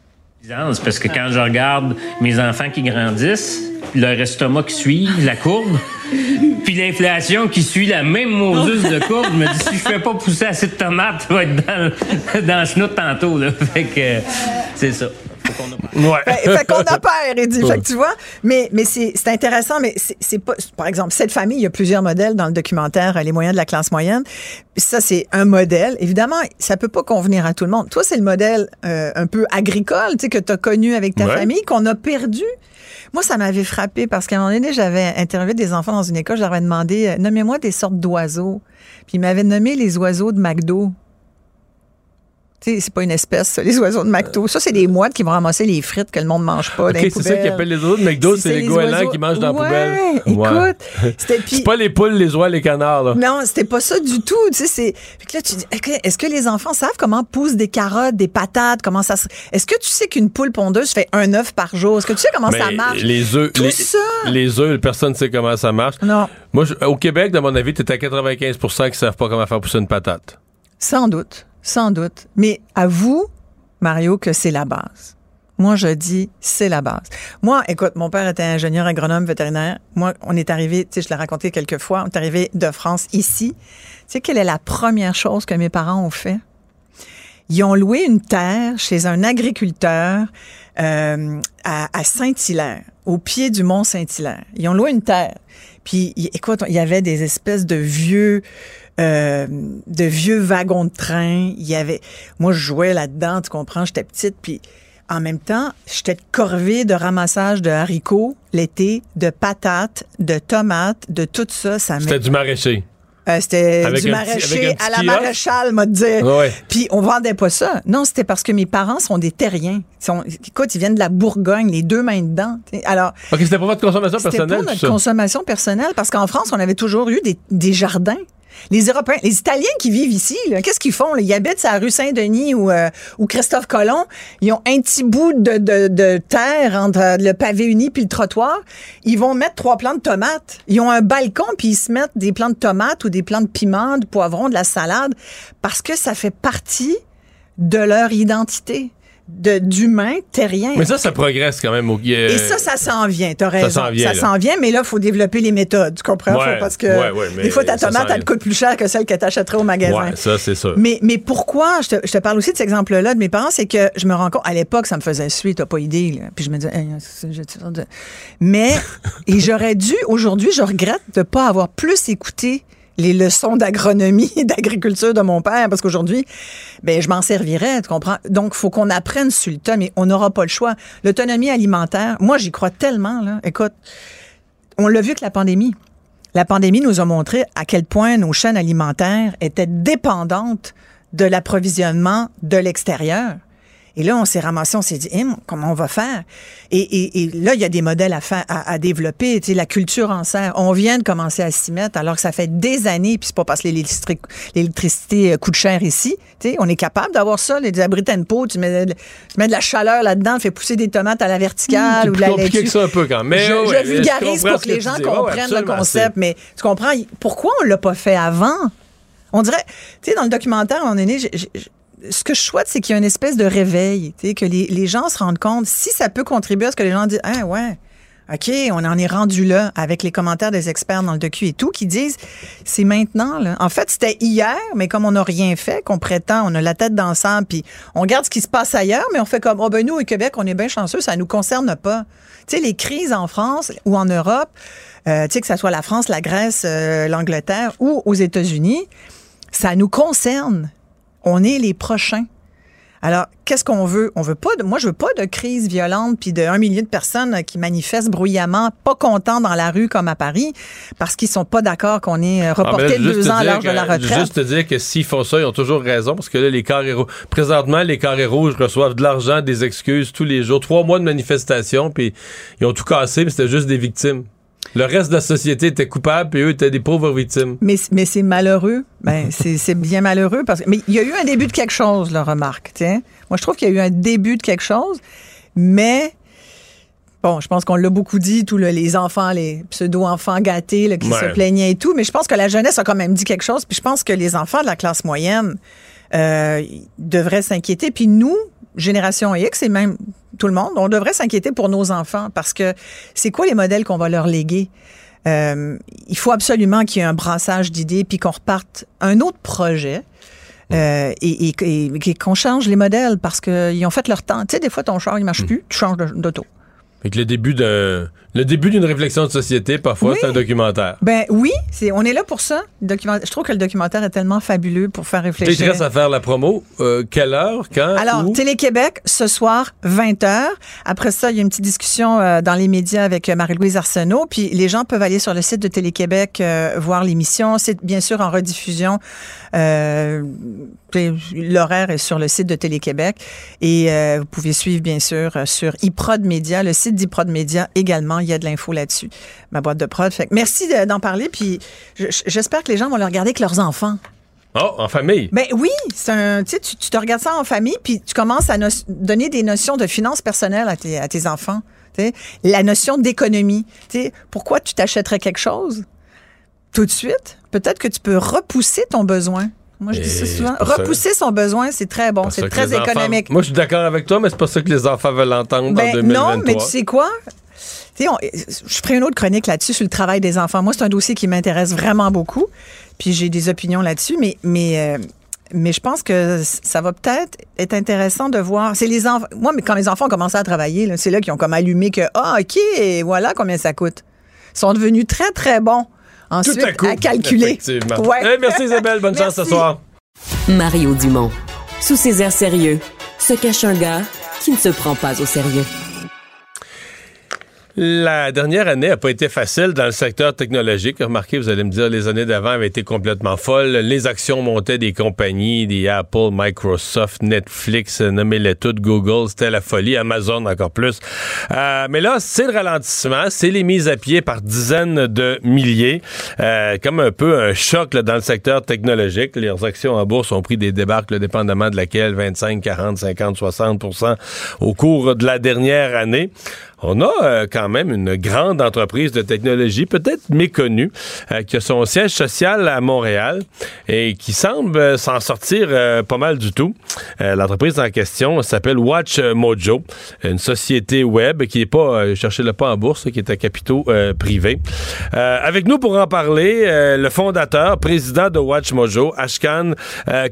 Parce que quand je regarde mes enfants qui grandissent, leur estomac qui suit la courbe, puis l'inflation qui suit la même Moses de courbe, je me dis si je fais pas pousser assez de tomates, ça va être dans, le- dans le tantôt. Fait que euh, c'est ça. Ouais. Fait, fait qu'on dit. Ouais. Fait que tu vois, mais, mais c'est c'est intéressant, mais c'est pas. Par exemple, cette famille, il y a plusieurs modèles dans le documentaire euh, Les moyens de la classe moyenne. Ça, c'est un modèle. Évidemment, ça peut pas convenir à tout le monde. Toi, c'est le modèle euh, un peu agricole, tu sais, que tu as connu avec ta Ouais. famille, qu'on a perdu. Moi, ça m'avait frappé parce qu'à un moment donné, j'avais interviewé des enfants dans une école, je leur avais demandé euh, nommez-moi des sortes d'oiseaux. Puis ils m'avaient nommé les oiseaux de McDo. C'est pas une espèce, ça, les oiseaux de McDo. Ça, c'est des mouettes qui vont ramasser les frites que le monde mange pas. dans les OK, c'est ça qu'ils appellent les oiseaux de McDo, c'est les goélands oiseaux- qui mangent dans la Ouais, poubelle. écoute, C'est pas les poules, les oies, les canards, là. Non, c'était pas ça du tout. Fait que là, tu dis, est-ce que- est-ce que les enfants savent comment poussent des carottes, des patates, comment ça se. Est-ce que tu sais qu'une poule pondeuse fait un œuf par jour? Est-ce que tu sais comment ça marche? Les œufs, les, ça. les œufs, personne ne sait comment ça marche. Non. Moi, je- au Québec, de mon avis, tu à 95% qui savent pas comment faire pousser une patate. Sans doute, sans doute. Mais avoue, Mario, que c'est la base. Moi, je dis, c'est la base. Moi, écoute, mon père était ingénieur agronome vétérinaire. Moi, on est arrivé, tu sais, je l'ai raconté quelques fois, on est arrivé de France ici. Tu sais, quelle est la première chose que mes parents ont fait? Ils ont loué une terre chez un agriculteur euh, à, à Saint-Hilaire, au pied du mont Saint-Hilaire. Ils ont loué une terre. Puis, écoute, il y avait des espèces de vieux, euh, de vieux wagons de train. Il y avait, moi, je jouais là-dedans, tu comprends, j'étais petite, puis en même temps, j'étais corvée de ramassage de haricots l'été, de patates, de tomates, de tout ça. ça C'était du maraîcher. euh, c'était du maraîcher petit à la maréchale, m'a dit. Ouais. Puis on vendait pas ça. Non, c'était parce que mes parents sont des terriens. Ils sont, écoute, ils viennent de la Bourgogne, les deux mains dedans. Alors, OK, c'était pour votre consommation c'était personnelle, pour tout notre ça? consommation personnelle, parce qu'en France, on avait toujours eu des, des jardins. Les Européens, les Italiens qui vivent ici, qu'est-ce qu'ils font? Ils habitent la rue Saint-Denis ou, euh, ou Christophe Colomb. Ils ont un petit bout de terre entre euh, le pavé uni puis le trottoir. Ils vont mettre trois plants de tomates. Ils ont un balcon puis ils se mettent des plants de tomates ou des plants de piment, de poivron, de la salade, parce que ça fait partie de leur identité. De d'humain terrien. Mais ça, ça progresse quand même. Au... Et ça, ça s'en vient, t'as raison. Ça s'en vient, Ça là. s'en vient, mais là, il faut développer les méthodes, tu comprends? Ouais, Faut- parce que ouais, ouais, mais des fois, ta tomate, elle te coûte plus cher que celle que t'achèterais au magasin. Ça, c'est sûr. Mais, mais pourquoi, je te, je te parle aussi de cet exemple-là de mes parents, c'est que je me rends compte, à l'époque, ça me faisait suer, t'as pas idée. là. Puis je me disais, Hey, de- mais, et j'aurais dû, aujourd'hui, je regrette de pas avoir plus écouté les leçons d'agronomie et d'agriculture de mon père, parce qu'aujourd'hui, ben, je m'en servirais, tu comprends? Donc, faut qu'on apprenne sur le tas, mais on n'aura pas le choix. L'autonomie alimentaire, moi, j'y crois tellement, là. Écoute, on l'a vu avec la pandémie. La pandémie nous a montré à quel point nos chaînes alimentaires étaient dépendantes de l'approvisionnement de l'extérieur. Et là, on s'est ramassé, on s'est dit, Hum, comment on va faire? Et, et- et là, il y a des modèles à, faire, à, à développer. Tu sais, la culture en serre, on vient de commencer à s'y mettre, alors que ça fait des années, puis c'est pas parce que l'électri- l'électricité euh, coûte cher ici. Tu sais, on est capable d'avoir ça, les abris tempo, tu mets, de, tu mets de la chaleur là-dedans, fais pousser des tomates à la verticale C'est ou de la laitue. que ça un peu quand même. Mais je, ouais, je vulgarise comprends pour que les gens dis? Ouais, ouais, comprennent le concept, mais tu comprends, pourquoi on l'a pas fait avant? On dirait, tu sais, dans le documentaire, on est né, ce que je souhaite, c'est qu'il y ait une espèce de réveil, que les, les gens se rendent compte, si ça peut contribuer à ce que les gens disent, ah ouais, OK, on en est rendu là avec les commentaires des experts dans le docu et tout qui disent c'est maintenant là. En fait, c'était hier, mais comme on n'a rien fait, qu'on prétend, on a la tête dans le sang puis on regarde ce qui se passe ailleurs, mais on fait comme oh ben nous au Québec, on est bien chanceux, ça nous concerne pas. Tu sais les crises en France ou en Europe, euh, tu sais que ça soit la France, la Grèce, euh, l'Angleterre ou aux États-Unis, ça nous concerne. On est les prochains. Alors, qu'est-ce qu'on veut? On veut pas de, moi, je veux pas de crise violente puis de un millier de personnes qui manifestent bruyamment, pas contents dans la rue comme à Paris, parce qu'ils sont pas d'accord qu'on ait euh, Ah, là, reporté deux ans l'âge de la retraite. Juste te dire que s'ils font ça, ils ont toujours raison, parce que là, les carrés rouges, présentement, les carrés rouges reçoivent de l'argent, des excuses tous les jours, trois mois de manifestation, puis ils ont tout cassé, mais c'était juste des victimes. Le reste de la société était coupable, puis eux étaient des pauvres victimes. Mais, mais c'est malheureux. Ben, c'est bien malheureux parce que. Mais il y a eu un début de quelque chose, là, remarque. tiens. Moi, je trouve qu'il y a eu un début de quelque chose, mais. Bon, je pense qu'on l'a beaucoup dit, tous le- les enfants, les pseudo-enfants gâtés là, qui Ouais. se plaignaient et tout, mais je pense que la jeunesse a quand même dit quelque chose, puis je pense que les enfants de la classe moyenne euh, devraient s'inquiéter. Puis nous, génération X et même tout le monde, on devrait s'inquiéter pour nos enfants parce que c'est quoi les modèles qu'on va leur léguer? Euh, il faut absolument qu'il y ait un brassage d'idées puis qu'on reparte un autre projet. euh, et, et- et- et qu'on change les modèles parce qu'ils ont fait leur temps. Tu sais, des fois, ton char, il marche plus, tu changes d'auto. Fait que le début de le début d'une réflexion de société, parfois, Oui. c'est un documentaire. Ben oui, c'est, on est là pour ça. Je trouve que le documentaire est tellement fabuleux pour faire réfléchir. te reste à faire la promo. Euh, quelle heure, quand, Alors? Télé-Québec, ce soir, 20h. Après ça, il y a une petite discussion euh, dans les médias avec euh, Marie-Louise Arsenault. Puis les gens peuvent aller sur le site de Télé-Québec voir l'émission. C'est bien sûr en rediffusion. L'horaire est sur le site de Télé-Québec. Et vous pouvez suivre, bien sûr, sur iProd Média, le site d'iProd Média également. Il y a de l'info là-dessus. Ma boîte de prod. Fait que merci de- d'en parler. Puis je- j'espère que les gens vont le regarder avec leurs enfants. Oh, en famille? Ben oui, c'est un, tu, sais, tu te regardes ça en famille, puis tu commences à no- donner des notions de finances personnelles à tes, à tes enfants. tu sais. La notion d'économie. tu sais. Pourquoi tu t'achèterais quelque chose? Tout de suite? Peut-être que tu peux repousser ton besoin. Moi, je dis ça souvent. ça- Repousser son besoin, c'est très bon, c'est très enfants- économique. Moi, je suis d'accord avec toi, mais c'est pas ça que les enfants veulent entendre en Ben, 2023. non, mais tu sais quoi? Tu sais, on- je ferai une autre chronique là-dessus sur le travail des enfants. Moi, c'est un dossier qui m'intéresse vraiment beaucoup. Puis j'ai des opinions là-dessus, mais, mais, euh, mais je pense que ça va peut-être être intéressant de voir. C'est les enfants. Moi, mais quand les enfants ont commencé à travailler, c'est là qu'ils ont comme allumé que ah ok, voilà combien ça coûte. Ils sont devenus très très bons ensuite Tout à coup. calculer. Effectivement. Ouais. Merci Isabelle, bonne chance ce soir. Mario Dumont. Sous ses airs sérieux, se cache un gars qui ne se prend pas au sérieux. La dernière année n'a pas été facile dans le secteur technologique. Remarquez, vous allez me dire, les années d'avant avaient été complètement folles. Les actions montaient des compagnies, des Apple, Microsoft, Netflix, euh, nommez-les toutes, Google, c'était la folie, Amazon encore plus. Euh, mais là, c'est le ralentissement, c'est les mises à pied par dizaines de milliers, euh, comme un peu un choc dans le secteur technologique. Les actions en bourse ont pris des débarques, là, dépendamment de laquelle, 25, 40, 50, 60% au cours de la dernière année. On a euh, quand même une grande entreprise de technologie, peut-être méconnue, euh, qui a son siège social à Montréal et qui semble euh, s'en sortir pas mal du tout. L'entreprise en question s'appelle Watch Mojo, une société web qui n'est pas, cherchez-le pas en bourse, qui est à capitaux privés. avec nous pour en parler, le fondateur, président de Watch Mojo, Ashkan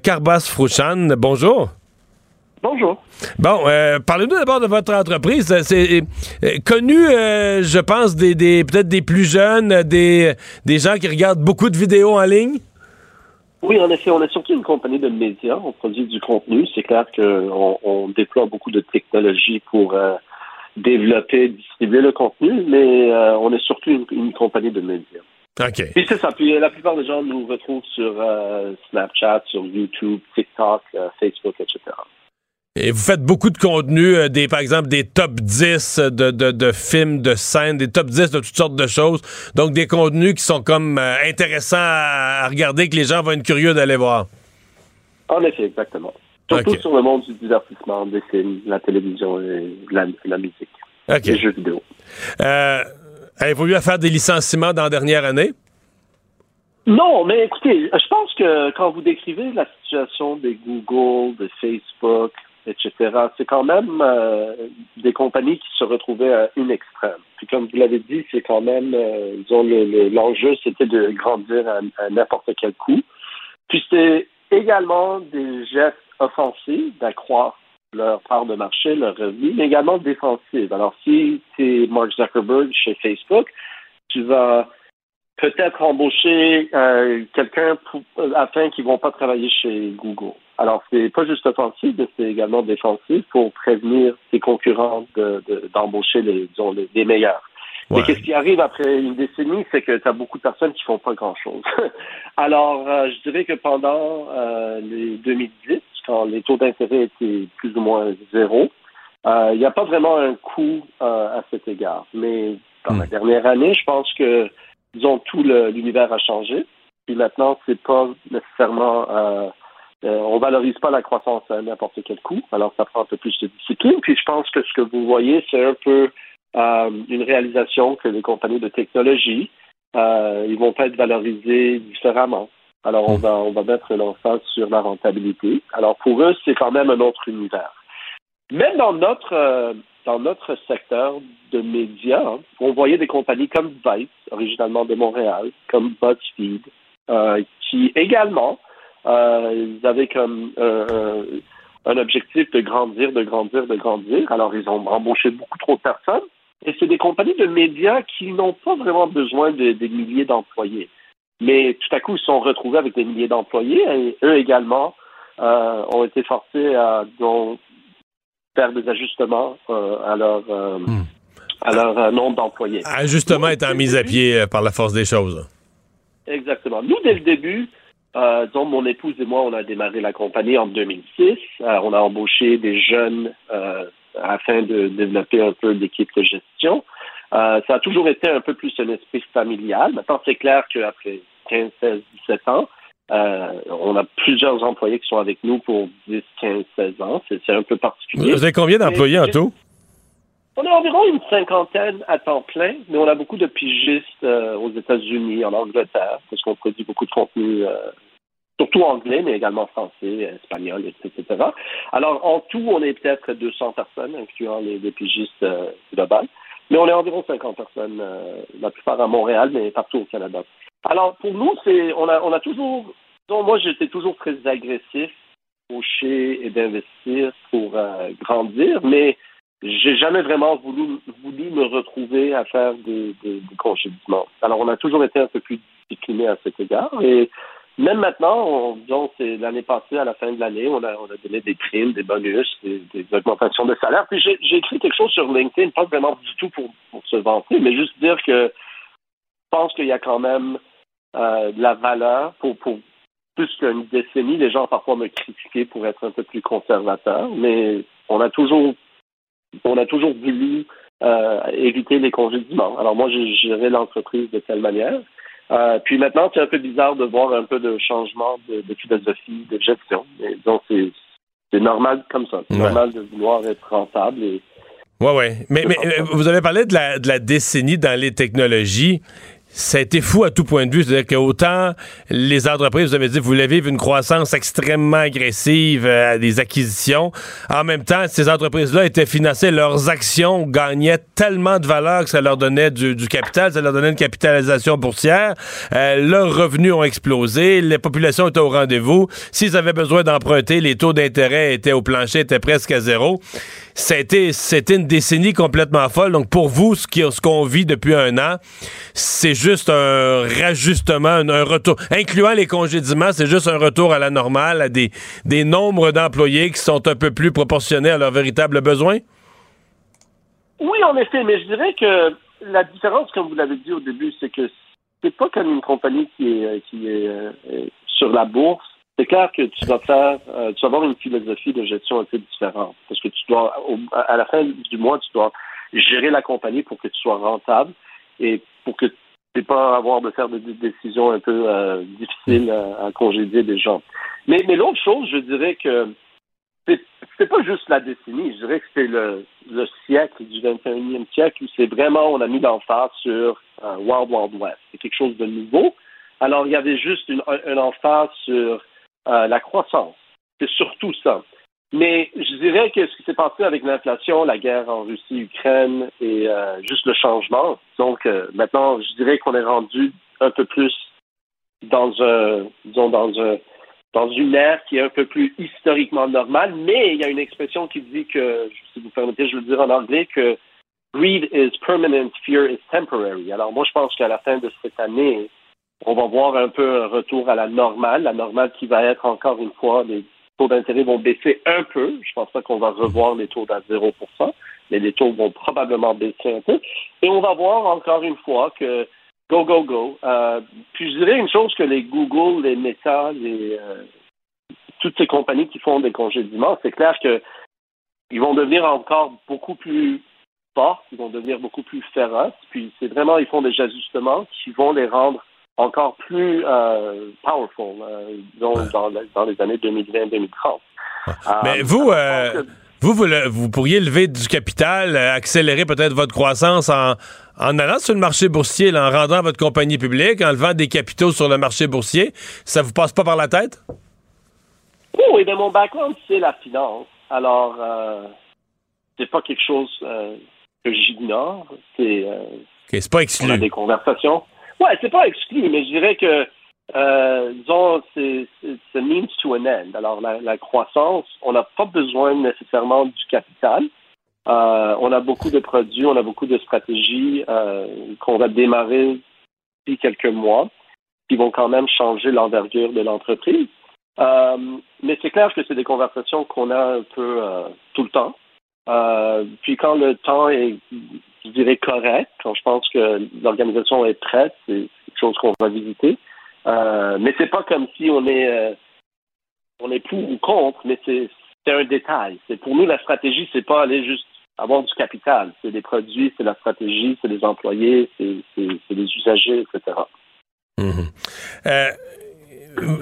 Karbas Frouchan. Bonjour. Bonjour. Bon, euh, parlez-nous d'abord de votre entreprise. C'est euh, connu, euh, je pense, des, peut-être des plus jeunes, des, des gens qui regardent beaucoup de vidéos en ligne? Oui, en effet, on est surtout une compagnie de médias. On produit du contenu. C'est clair qu'on on déploie beaucoup de technologies pour développer, distribuer le contenu, mais on est surtout une, une, compagnie de médias. OK. Puis c'est ça. Puis la plupart des gens nous retrouvent sur Snapchat, sur YouTube, TikTok, Facebook, etc. Et vous faites beaucoup de contenu, euh, des, par exemple des top 10 de, de, de, films, de scènes, des top 10 de toutes sortes de choses. Donc des contenus qui sont comme euh, intéressants à, regarder, que les gens vont être curieux d'aller voir. En effet, exactement. Surtout sur le monde du divertissement, des films, la télévision et la, la musique. Les jeux vidéo. Euh, Avez-vous eu à faire des licenciements dans la dernière année? Non, mais écoutez, je pense que quand vous décrivez la situation des Google, de Facebook, etc. C'est quand même euh, des compagnies qui se retrouvaient à une extrême. Puis comme vous l'avez dit, c'est quand même, euh, disons, l'enjeu, c'était de grandir à, n'importe quel coût. Puis c'est également des gestes offensifs d'accroître leur part de marché, leur revenu, mais également défensifs. Alors si tu es Mark Zuckerberg chez Facebook, tu vas peut-être embaucher euh, quelqu'un afin qu'ils ne vont pas travailler chez Google. Alors, c'est pas juste offensif, mais c'est également défensif pour prévenir ses concurrents d'embaucher de, les, disons, les, meilleurs. Mais qu'est-ce qui arrive après une décennie, c'est que tu as beaucoup de personnes qui font pas grand-chose. Alors, euh, je dirais que pendant euh, les 2010, quand les taux d'intérêt étaient plus ou moins zéro, euh, il n'y a pas vraiment un coût à cet égard. Mais dans la hmm. dernière année, je pense que, disons, tout l'univers a changé. Puis maintenant, c'est pas nécessairement euh, on valorise pas la croissance à n'importe quel coût, alors ça prend un peu plus de discipline. Puis je pense que ce que vous voyez, c'est un peu euh, une réalisation que les compagnies de technologie, euh, ils vont pas être valorisés différemment. Alors on va on va mettre l'emphase sur la rentabilité. Alors pour eux, c'est quand même un autre univers. Même dans notre euh, dans notre secteur de médias, hein, on voyait des compagnies comme Vice, originalement de Montréal, comme BuzzFeed, euh, qui également euh, ils avaient comme euh, un objectif de grandir, de grandir, de grandir. Alors, ils ont embauché beaucoup trop de personnes. Et c'est des compagnies de médias qui n'ont pas vraiment besoin de, des milliers d'employés. Mais tout à coup, ils se sont retrouvés avec des milliers d'employés et eux également euh, ont été forcés à donc, faire des ajustements euh, à leur, euh, hmm. à leur euh, nombre d'employés. Ajustement étant mis à pied par la force des choses. Exactement. Nous, dès le début, euh, donc, mon épouse et moi, on a démarré la compagnie en 2006. Euh, on a embauché des jeunes euh, afin de développer un peu l'équipe de gestion. Euh, ça a toujours été un peu plus un esprit familial. Maintenant, c'est clair qu'après 15, 16, 17 ans, on a plusieurs employés qui sont avec nous pour 10, 15, 16 ans. C'est un peu particulier. Vous avez combien d'employés en tout? On a environ une cinquantaine à temps plein, mais on a beaucoup de pigistes euh, aux États-Unis, en Angleterre, parce qu'on produit beaucoup de contenu, euh, surtout anglais, mais également français, espagnol, etc. Alors, en tout, on est peut-être 200 personnes, incluant les, pigistes euh, globales, mais on est environ 50 personnes, la plupart à Montréal, mais partout au Canada. Alors, pour nous, c'est on a, on a toujours, moi, j'étais toujours très agressif, pocher et d'investir pour grandir, mais j'ai jamais vraiment voulu, voulu me retrouver à faire des, des, congédiements. Alors, on a toujours été un peu plus discipliné à cet égard. Et même maintenant, on, disons, c'est l'année passée, à la fin de l'année, on a, on a donné des primes, des bonus, des, des augmentations de salaire. Puis j'ai écrit quelque chose sur LinkedIn, pas vraiment du tout pour, pour se vanter, mais juste dire que je pense qu'il y a quand même euh, de la valeur pour, pour plus qu'une décennie. Les gens parfois me critiquaient pour être un peu plus conservateur, mais on a toujours on a toujours voulu euh, éviter les congédiements. Alors moi, j'ai géré l'entreprise de telle manière. Euh, puis maintenant, c'est un peu bizarre de voir un peu de changement de, philosophie, de gestion. donc, c'est normal comme ça. C'est normal de vouloir être rentable et Oui, oui. Mais, mais euh, vous avez parlé de la, de la décennie dans les technologies ça a été fou à tout point de vue. C'est-à-dire qu'autant les entreprises, vous avez dit, vous voulez vivre une croissance extrêmement agressive, euh, des acquisitions. En même temps, ces entreprises-là étaient financées, leurs actions gagnaient tellement de valeur que ça leur donnait du, capital, ça leur donnait une capitalisation boursière. Euh, leurs revenus ont explosé, les populations étaient au rendez-vous. S'ils avaient besoin d'emprunter, les taux d'intérêt étaient au plancher, étaient presque à zéro. C'était, une décennie complètement folle. Donc, pour vous, ce, ce qu'on vit depuis un an, c'est juste un rajustement, un, retour, incluant les congédiements, c'est juste un retour à la normale, à des, des nombres d'employés qui sont un peu plus proportionnés à leurs véritables besoins? Oui, en effet, mais je dirais que la différence, comme vous l'avez dit au début, c'est que c'est pas comme une compagnie qui est, qui est euh, sur la bourse c'est clair que tu vas faire, euh, tu vas avoir une philosophie de gestion un peu différente. Parce que tu dois, à la fin du mois, tu dois gérer la compagnie pour que tu sois rentable et pour que n'aies pas avoir de faire des décisions un peu euh, difficiles à, congédier des gens. Mais, mais l'autre chose, je dirais que c'est pas juste la décennie, je dirais que c'est le, le siècle du 21e siècle où c'est vraiment, on a mis l'emphase sur euh, Wild Wild West. C'est quelque chose de nouveau. Alors, il y avait juste une, une emphase sur euh, la croissance. C'est surtout ça. Mais je dirais que ce qui s'est passé avec l'inflation, la guerre en Russie-Ukraine et euh, juste le changement, donc euh, maintenant, je dirais qu'on est rendu un peu plus dans un, disons, dans un, dans une ère qui est un peu plus historiquement normale, mais il y a une expression qui dit que, si vous permettez, je vais le dire en anglais, que greed is permanent, fear is temporary. Alors moi, je pense qu'à la fin de cette année, on va voir un peu un retour à la normale, la normale qui va être encore une fois, taux d'intérêt vont baisser un peu. Je pense pas qu'on va revoir les taux à 0 mais les taux vont probablement baisser un peu. Et on va voir encore une fois que go, go, go. Euh, puis je dirais une chose que les Google, les Meta, les, euh, toutes ces compagnies qui font des congédiements, c'est clair que ils vont devenir encore beaucoup plus forts, ils vont devenir beaucoup plus féroces. Puis c'est vraiment, ils font des ajustements qui vont les rendre encore plus euh, powerful euh, dans, dans, les années 2020-2030. Mais euh, vous, vous, vous, vous, pourriez lever du capital, accélérer peut-être votre croissance en, en allant sur le marché boursier, en rendant votre compagnie publique, en levant des capitaux sur le marché boursier. Ça vous passe pas par la tête? Oui, mais mon background, c'est la finance. Alors, c'est pas quelque chose que j'ignore. C'est c'est pas exclu. On a des conversations. Ouais, c'est pas exclu, mais je dirais que, euh, disons, c'est means to an end. Alors, la, croissance, on n'a pas besoin nécessairement du capital. Euh, on a beaucoup de produits, on a beaucoup de stratégies euh, qu'on va démarrer depuis quelques mois qui vont quand même changer l'envergure de l'entreprise. Mais c'est clair que c'est des conversations qu'on a un peu tout le temps. Euh, puis quand le temps est je dirais, correct. Quand je pense que l'organisation est prête, c'est quelque chose qu'on va visiter. Euh, mais c'est pas comme si on est euh, on est pour ou contre, mais c'est un détail. C'est pour nous la stratégie, c'est pas aller juste avoir du capital. C'est des produits, c'est la stratégie, c'est les employés, c'est les usagers, etc.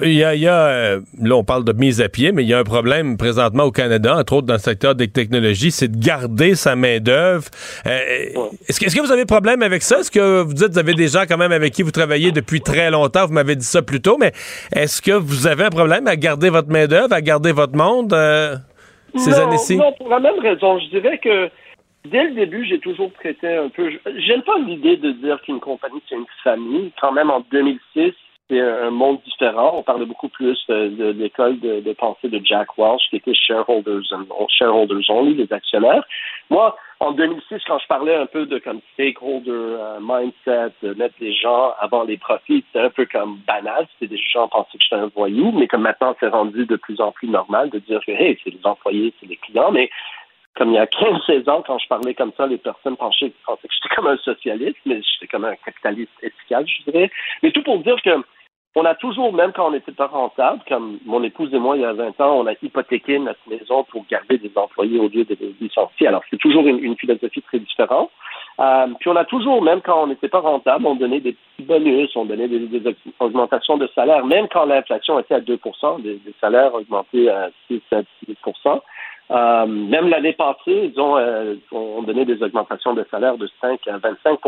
Il y a, euh, là, on parle de mise à pied, mais il y a un problème présentement au Canada, entre autres dans le secteur des technologies, c'est de garder sa main-d'œuvre. Euh, est-ce, que, est-ce que vous avez problème avec ça? Est-ce que vous dites que vous avez des gens quand même avec qui vous travaillez depuis très longtemps? Vous m'avez dit ça plus tôt, mais est-ce que vous avez un problème à garder votre main-d'œuvre, à garder votre monde euh, ces années-ci? Non, pour la même raison. Je dirais que Dès le début, j'ai toujours traité un peu. J'aime pas l'idée de dire qu'une compagnie, c'est une famille. Quand même, en 2006, un monde différent. On parlait beaucoup plus de, l'école de, pensée de Jack Welch, qui était shareholders, shareholders only, les actionnaires. Moi, en 2006, quand je parlais un peu de comme stakeholder euh, mindset, de mettre les gens avant les profits, c'était un peu comme banal. C'était des gens pensaient que j'étais un voyou, mais comme maintenant, c'est rendu de plus en plus normal de dire que, hey, c'est les employés, c'est les clients, mais comme il y a 15-16 ans, quand je parlais comme ça, les personnes pensaient, que j'étais comme un socialiste, mais j'étais comme un capitaliste efficace, je dirais. Mais tout pour dire que on a toujours, même quand on n'était pas rentable, comme mon épouse et moi, il y a 20 ans, on a hypothéqué notre maison pour garder des employés au lieu de les licencier. Alors, c'est toujours une, philosophie très différente. Euh, puis on a toujours, même quand on n'était pas rentable, on donnait des petits bonus, on donnait des, augmentations de salaire, même quand l'inflation était à 2 des, des salaires augmentés à 6, 7, 8% Euh, même l'année passée, ils ont, euh, ont donné des augmentations de salaire de 5 à 25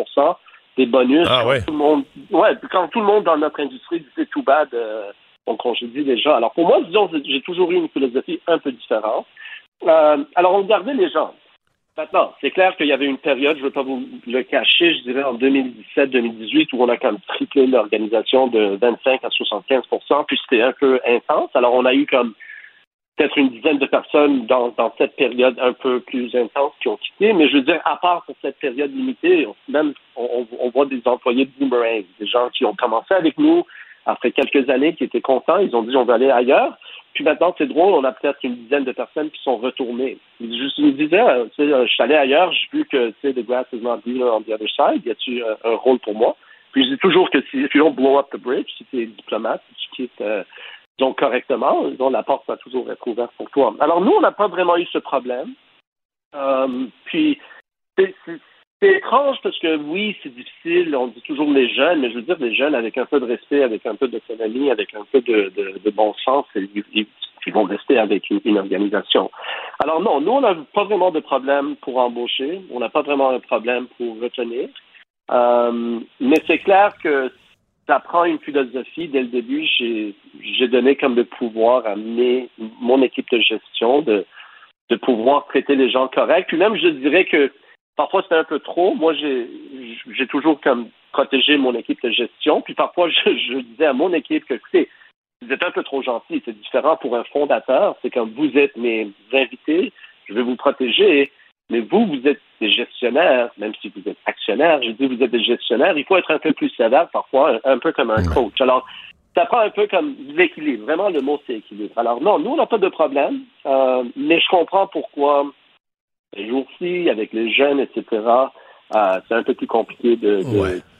des bonus. Ah ouais. Tout le monde, ouais, quand tout le monde dans notre industrie disait tout bad, euh, on congédie les gens. Alors pour moi, disons, j'ai toujours eu une philosophie un peu différente. Euh, alors on gardait les gens. Maintenant, c'est clair qu'il y avait une période, je ne veux pas vous le cacher, je dirais en 2017-2018, où on a quand même triplé l'organisation de 25 à 75% puis c'était un peu intense. Alors, on a eu comme peut-être une dizaine de personnes dans, dans cette période un peu plus intense qui ont quitté, mais je veux dire, à part pour cette période limitée, même on, on voit des employés de boomerang, des gens qui ont commencé avec nous après quelques années, qui étaient contents, ils ont dit on va aller ailleurs. Puis maintenant, c'est drôle, on a peut-être une dizaine de personnes qui sont retournées. Je me disais, euh, tu sais, euh, je suis allé ailleurs, j'ai vu que, tu sais, the grass is not greener on the other side. Y a-tu un, un rôle pour moi? Puis je dis toujours que si, if you don't blow up the bridge, si tu es diplomate, si tu quittes, euh, disons, correctement, la porte va toujours être ouverte pour toi. Alors nous, on n'a pas vraiment eu ce problème. Euh, puis, c'est étrange parce que oui, c'est difficile, on dit toujours les jeunes, mais je veux dire les jeunes avec un peu de respect, avec un peu d'autonomie, avec un peu de, bon sens, ils, vont rester avec une, une, organisation. Alors non, nous, on n'a pas vraiment de problème pour embaucher, on n'a pas vraiment un problème pour retenir, euh, mais c'est clair que ça prend une philosophie. Dès le début, j'ai donné comme le pouvoir à mes, mon équipe de gestion de, de pouvoir traiter les gens corrects. Puis même, je dirais que Parfois, c'était un peu trop. Moi, j'ai toujours comme protégé mon équipe de gestion. Puis parfois, je, je disais à mon équipe que, écoutez, vous êtes un peu trop gentil. C'est différent pour un fondateur. C'est comme vous êtes mes invités, je vais vous protéger. Mais vous, vous êtes des gestionnaires, même si vous êtes actionnaire, je dis vous êtes des gestionnaires, il faut être un peu plus sévère parfois, un peu comme un coach. Alors, ça prend un peu comme l'équilibre. Vraiment, le mot, c'est équilibre. Alors, non, nous, on n'a pas de problème, euh, mais je comprends pourquoi les jours-ci, avec les jeunes, etc., euh, c'est un peu plus compliqué de,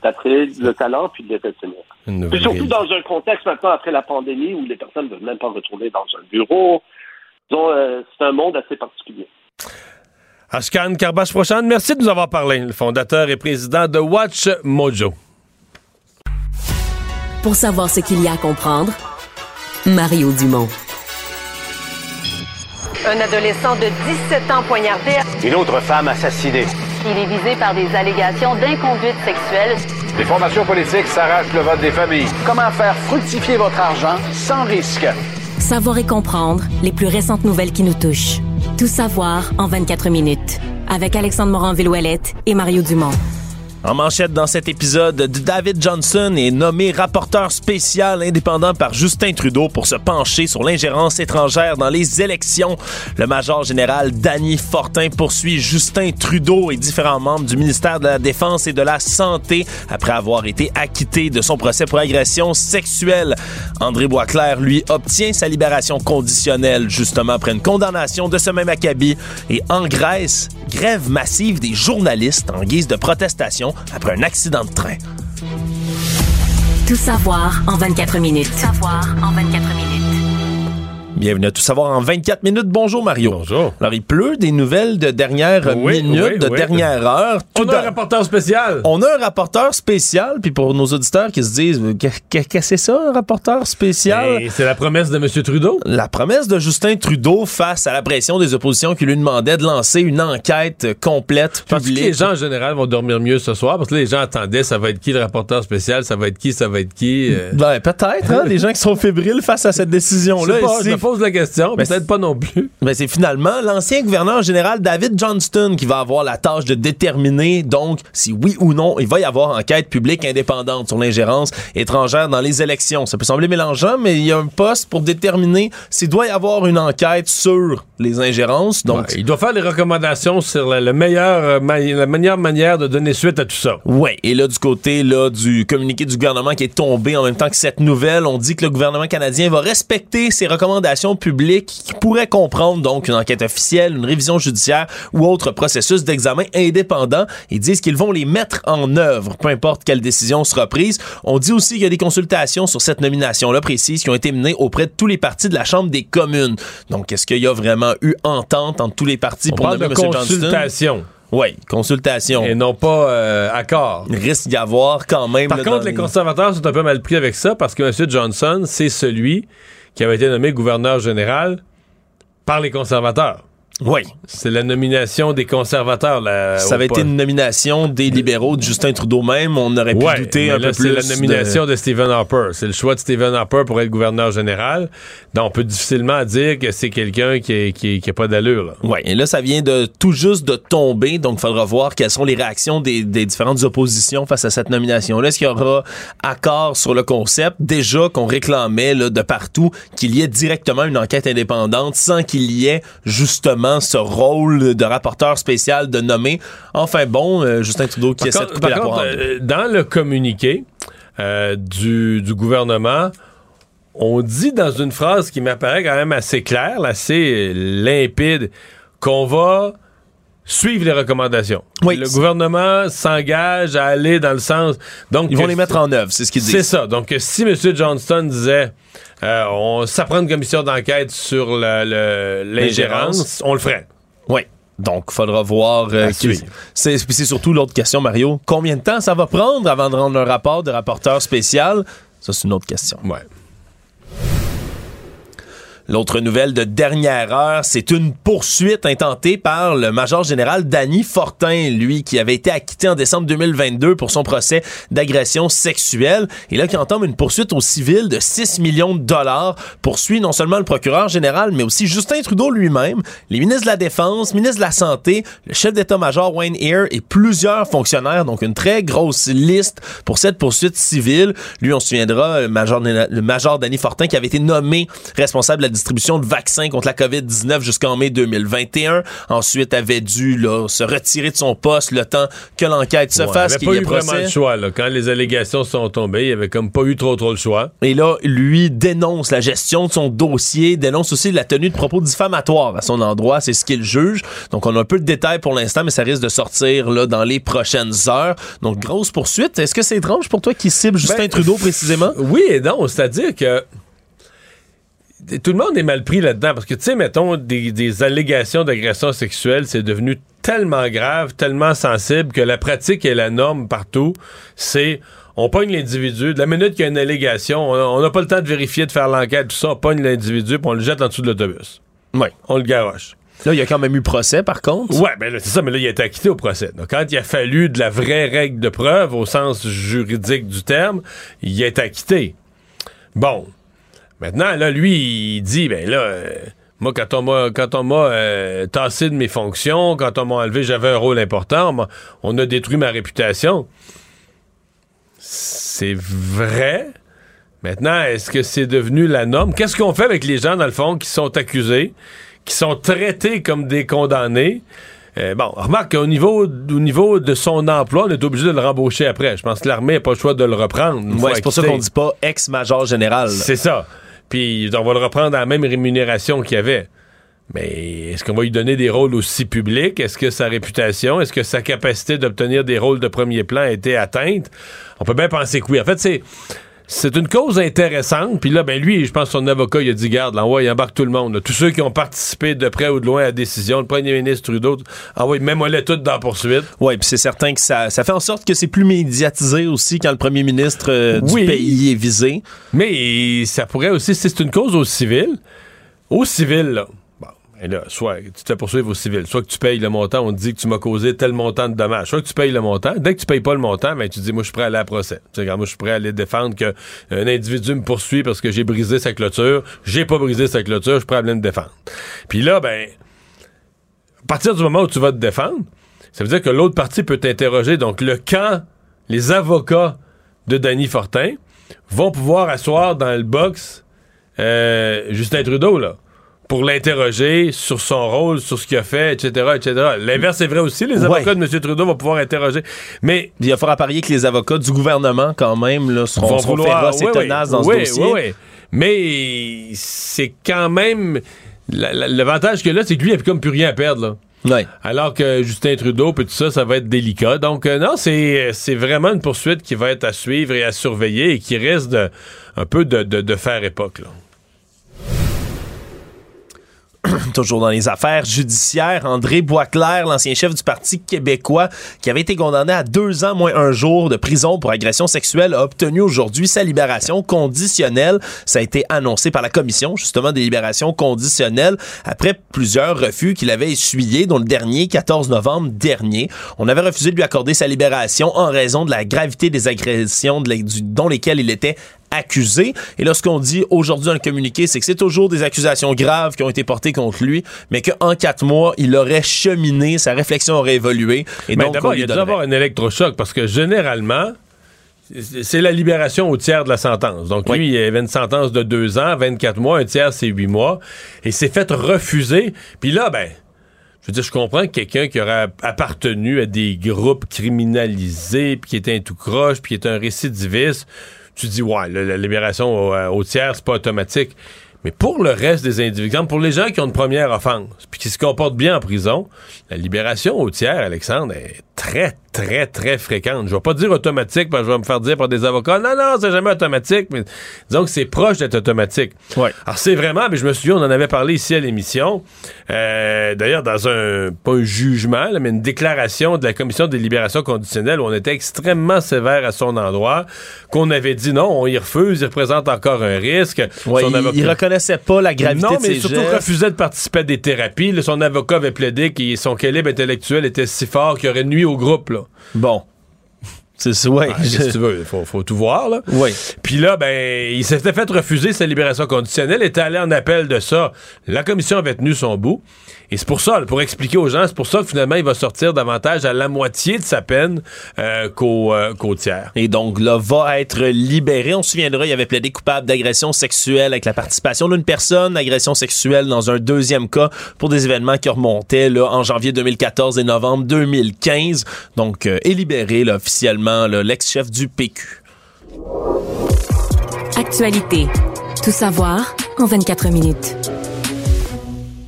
d'attirer le talent puis de les retenir. Puis surtout dans un contexte maintenant après la pandémie où les personnes ne veulent même pas retourner dans un bureau. Donc, euh, c'est un monde assez particulier. Ashkan Karbash Prochan, merci de nous avoir parlé, le fondateur et président de Watch Mojo. Pour savoir ce qu'il y a à comprendre, Mario Dumont. Un adolescent de 17 ans poignardé. Une autre femme assassinée. Il est visé par des allégations d'inconduite sexuelle. Les formations politiques s'arrachent le vote des familles. Comment faire fructifier votre argent sans risque? Savoir et comprendre les plus récentes nouvelles qui nous touchent. Tout savoir en 24 minutes. Avec Alexandre Morin-Villouellette et Mario Dumont. En manchette dans cet épisode, David Johnson est nommé rapporteur spécial indépendant par Justin Trudeau pour se pencher sur l'ingérence étrangère dans les élections. Le major général Danny Fortin poursuit Justin Trudeau et différents membres du ministère de la Défense et de la Santé après avoir été acquitté de son procès pour agression sexuelle. André Boisclair, lui, obtient sa libération conditionnelle justement après une condamnation de ce même acabit. Et en Grèce, grève massive des journalistes en guise de protestation après un accident de train. Tout savoir en 24 minutes. Tout savoir en 24 minutes. Bienvenue à Tout savoir en 24 minutes. Bonjour Mario. Bonjour. Alors il pleut des nouvelles de dernière Oui, minute, oui, de oui. dernière heure. On Tout a un rapporteur spécial. On a un rapporteur spécial, puis pour nos auditeurs qui se disent que- qu'est-ce que c'est ça, un rapporteur spécial? Ben, c'est la promesse de M. Trudeau. La promesse de Justin Trudeau face à la pression des oppositions qui lui demandaient de lancer une enquête complète, Parce que les gens en général vont dormir mieux ce soir parce que là, les gens attendaient ça va être qui le rapporteur spécial, ça va être qui, ça va être qui. euh? Ben, peut-être, hein, des gens qui sont fébriles face à cette décision-là. Je pose la question, Ben, peut-être pas non plus. Ben, c'est finalement l'ancien gouverneur général David Johnston qui va avoir la tâche de déterminer, donc, si oui ou non, il va y avoir enquête publique indépendante sur l'ingérence étrangère dans les élections. Ça peut sembler mélangeant, mais il y a un poste pour déterminer s'il doit y avoir une enquête sur les ingérences. Donc, Ouais, il doit faire des recommandations sur la, le meilleur, euh, la meilleure manière de donner suite à tout ça. Ouais, et là du côté là du communiqué du gouvernement qui est tombé en même temps que cette nouvelle, on dit que le gouvernement canadien va respecter ses recommandations publiques qui pourraient comprendre donc une enquête officielle, une révision judiciaire ou autre processus d'examen indépendant. Ils disent qu'ils vont les mettre en œuvre, peu importe quelle décision sera prise. On dit aussi qu'il y a des consultations sur cette nomination-là précise qui ont été menées auprès de tous les partis de la Chambre des communes. Donc, est-ce qu'il y a vraiment eu entente entre tous les partis On pour nommer M. Johnston? consultation. Oui, consultation. Et non pas euh, accord. Il risque d'y avoir quand même. Par là, contre, les conservateurs sont un peu mal pris avec ça parce que M. Johnson, c'est celui qui avait été nommé gouverneur général par les conservateurs. Oui. C'est la nomination des conservateurs. Là, Ça avait été une nomination des libéraux de Justin Trudeau même. On aurait pu ouais, douter un là, peu plus. C'est la nomination de... Stephen Harper. C'est le choix de Stephen Harper pour être gouverneur général. Donc, on peut difficilement dire que c'est quelqu'un qui n'a qui, qui pas d'allure. Oui, et là, ça vient de tout juste de tomber. Donc, il faudra voir quelles sont les réactions des, des différentes oppositions face à cette nomination-là. Est-ce qu'il y aura accord sur le concept? Déjà qu'on réclamait là, de partout qu'il y ait directement une enquête indépendante sans qu'il y ait justement ce rôle de rapporteur spécial de nommer. Enfin bon, euh, Justin Trudeau qui par essaie contre, de couper la contre, euh, dans le communiqué euh, du, du, gouvernement, on dit dans une phrase qui m'apparaît quand même assez claire, assez limpide, qu'on va suivre les recommandations. Oui. Le gouvernement s'engage à aller dans le sens. Donc ils vont les mettre en œuvre, c'est ce qu'ils disent. C'est ça. Donc si M. Johnston disait euh, on ça prend une commission d'enquête sur l'ingérence, on le ferait. Oui. Donc, il faudra voir. Euh, c'est surtout l'autre question, Mario. Combien de temps ça va prendre avant de rendre un rapport de rapporteur spécial? Ça, c'est une autre question. Ouais. L'autre nouvelle de dernière heure, c'est une poursuite intentée par le major général Danny Fortin, lui qui avait été acquitté en décembre 2022 pour son procès d'agression sexuelle et là qui entame une poursuite au civil de 6 millions de dollars, poursuit non seulement le procureur général mais aussi Justin Trudeau lui-même, les ministres de la Défense, ministre de la Santé, le chef d'état-major Wayne Eyre et plusieurs fonctionnaires, donc une très grosse liste pour cette poursuite civile. Lui, on se souviendra, le major, le major Danny Fortin qui avait été nommé responsable de la distribution de vaccins contre la COVID-19 jusqu'en mai 2021. Ensuite, avait dû là, se retirer de son poste le temps que l'enquête se ouais, fasse. Il n'y avait pas eu vraiment le choix. Là. Quand les allégations sont tombées, il avait comme pas eu trop trop le choix. Et là, lui dénonce la gestion de son dossier, dénonce aussi la tenue de propos diffamatoires à son endroit. C'est ce qu'il juge. Donc, on a un peu de détails pour l'instant, mais ça risque de sortir là, dans les prochaines heures. Donc, grosse poursuite. Est-ce que c'est étrange pour toi qui cible Justin ben, Trudeau précisément? Oui et non. C'est-à-dire que tout le monde est mal pris là-dedans parce que, tu sais, mettons, des, des allégations d'agression sexuelle, c'est devenu tellement grave, tellement sensible que la pratique et la norme partout, c'est on pogne l'individu. De la minute qu'il y a une allégation, on n'a pas le temps de vérifier, de faire l'enquête, tout ça, on pogne l'individu puis on le jette en dessous de l'autobus. Oui. On le garoche. Là, il y a quand même eu procès, par contre. Ouais, ben c'est ça, mais là, il a été acquitté au procès. Donc, quand il a fallu de la vraie règle de preuve, au sens juridique du terme, il a été acquitté. Bon. Maintenant, là, lui, il dit, ben là, euh, moi, quand on m'a, quand on m'a euh, tassé de mes fonctions, quand on m'a enlevé, j'avais un rôle important, on, on a détruit ma réputation. C'est vrai. Maintenant, est-ce que c'est devenu la norme? Qu'est-ce qu'on fait avec les gens, dans le fond, qui sont accusés, qui sont traités comme des condamnés? Euh, bon, remarque qu'au niveau, au niveau de son emploi, on est obligé de le rembaucher après. Je pense que l'armée n'a pas le choix de le reprendre. Ouais, c'est pour ça qu'on dit pas ex-major général. C'est ça. Puis on va le reprendre à la même rémunération qu'il avait. Mais est-ce qu'on va lui donner des rôles aussi publics? Est-ce que sa réputation, est-ce que sa capacité d'obtenir des rôles de premier plan a été atteinte? On peut bien penser que oui. En fait, c'est c'est une cause intéressante. Puis là, ben lui, je pense que son avocat, il a dit, garde, là, ouais, il embarque tout le monde. Là. Tous ceux qui ont participé de près ou de loin à la décision, le premier ministre Trudeau, ah oui, même on les toutes dans la poursuite. Oui, puis c'est certain que ça, ça fait en sorte que c'est plus médiatisé aussi quand le premier ministre euh, du oui, pays est visé. Mais ça pourrait aussi, si c'est une cause au civil, au civil, là, et là, soit tu te fais poursuivre au civil, soit que tu payes le montant, on te dit que tu m'as causé tel montant de dommages, soit que tu payes le montant. Dès que tu payes pas le montant, ben, tu dis, moi, je suis prêt à aller à procès. Tu moi, je suis prêt à aller défendre qu'un individu me poursuit parce que j'ai brisé sa clôture. J'ai pas brisé sa clôture, je suis prêt à aller me défendre. Puis là, ben, à partir du moment où tu vas te défendre, ça veut dire que l'autre partie peut t'interroger. Donc, le camp, les avocats de Danny Fortin vont pouvoir asseoir dans le box euh, Justin Trudeau, là pour l'interroger sur son rôle, sur ce qu'il a fait, etc., etc. L'inverse est vrai aussi. Les avocats ouais. de M. Trudeau vont pouvoir interroger. Mais il va falloir parier que les avocats du gouvernement, quand même, là, seront, vont seront vouloir, féroces et oui, tenaces dans oui, ce dossier. Oui, Mais c'est quand même... L'avantage que là, c'est que lui, il n'a comme plus rien à perdre, là. Ouais. Alors que Justin Trudeau, puis tout ça, ça va être délicat. Donc, euh, non, c'est vraiment une poursuite qui va être à suivre et à surveiller et qui risque de, un peu de, de, de faire époque, là. toujours dans les affaires judiciaires, André Boisclair, l'ancien chef du Parti québécois, qui avait été condamné à deux ans moins un jour de prison pour agression sexuelle, a obtenu aujourd'hui sa libération conditionnelle. Ça a été annoncé par la commission, justement, des libérations conditionnelles, après plusieurs refus qu'il avait essuyés, dont le dernier, 14 novembre dernier. On avait refusé de lui accorder sa libération en raison de la gravité des agressions dont lesquelles il était accusé. Et là, ce qu'on dit aujourd'hui dans le communiqué, c'est que c'est toujours des accusations graves qui ont été portées contre lui, mais qu'en quatre mois, il aurait cheminé, sa réflexion aurait évolué. Et donc, d'abord, il y a dû avoir un électrochoc parce que généralement, c'est la libération au tiers de la sentence. Donc, lui, il avait une sentence de deux ans, 24 mois, un tiers, c'est huit mois. Et s'est fait refuser. Puis là, ben, je veux dire, je comprends que quelqu'un qui aurait appartenu à des groupes criminalisés, puis qui était un tout croche, puis qui était un récidiviste, tu dis, ouais, la, libération au, au tiers, c'est pas automatique. Mais pour le reste des individus, pour les gens qui ont une première offense, puis qui se comportent bien en prison, la libération au tiers, Alexandre, est très, très, très fréquente. Je vais pas dire automatique, parce que je vais me faire dire par des avocats, non, non, c'est jamais automatique, mais disons que c'est proche d'être automatique. Ouais. Alors c'est vraiment, mais je me souviens, on en avait parlé ici à l'émission, euh, d'ailleurs dans un, pas un jugement, mais une déclaration de la Commission des libérations conditionnelles où on était extrêmement sévère à son endroit, qu'on avait dit non, on y refuse, il représente encore un risque. Ouais, il, il, reconnaissait pas la gravité non, de ses mais surtout gestes. refusait de participer à des thérapies. Là, son avocat avait plaidé que son calibre intellectuel était si fort qu'il aurait nuit au groupe. Là. Bon. C'est ouais. Ah, que tu veux? Faut, faut tout voir, là. Oui. Puis là, ben, il s'était fait refuser sa libération conditionnelle, était allé en appel de ça. La commission avait tenu son bout. Et c'est pour ça, pour expliquer aux gens, c'est pour ça que finalement, il va sortir davantage à la moitié de sa peine euh, qu'au euh, qu'au tiers. Et donc, là, va être libéré. On se souviendra, il avait plaidé coupable d'agression sexuelle avec la participation d'une personne, agression sexuelle dans un deuxième cas pour des événements qui remontaient là, en janvier 2014 et novembre 2015. Donc, euh, est libéré là, officiellement l'ex-chef du PQ. Actualité. Tout savoir en 24 minutes.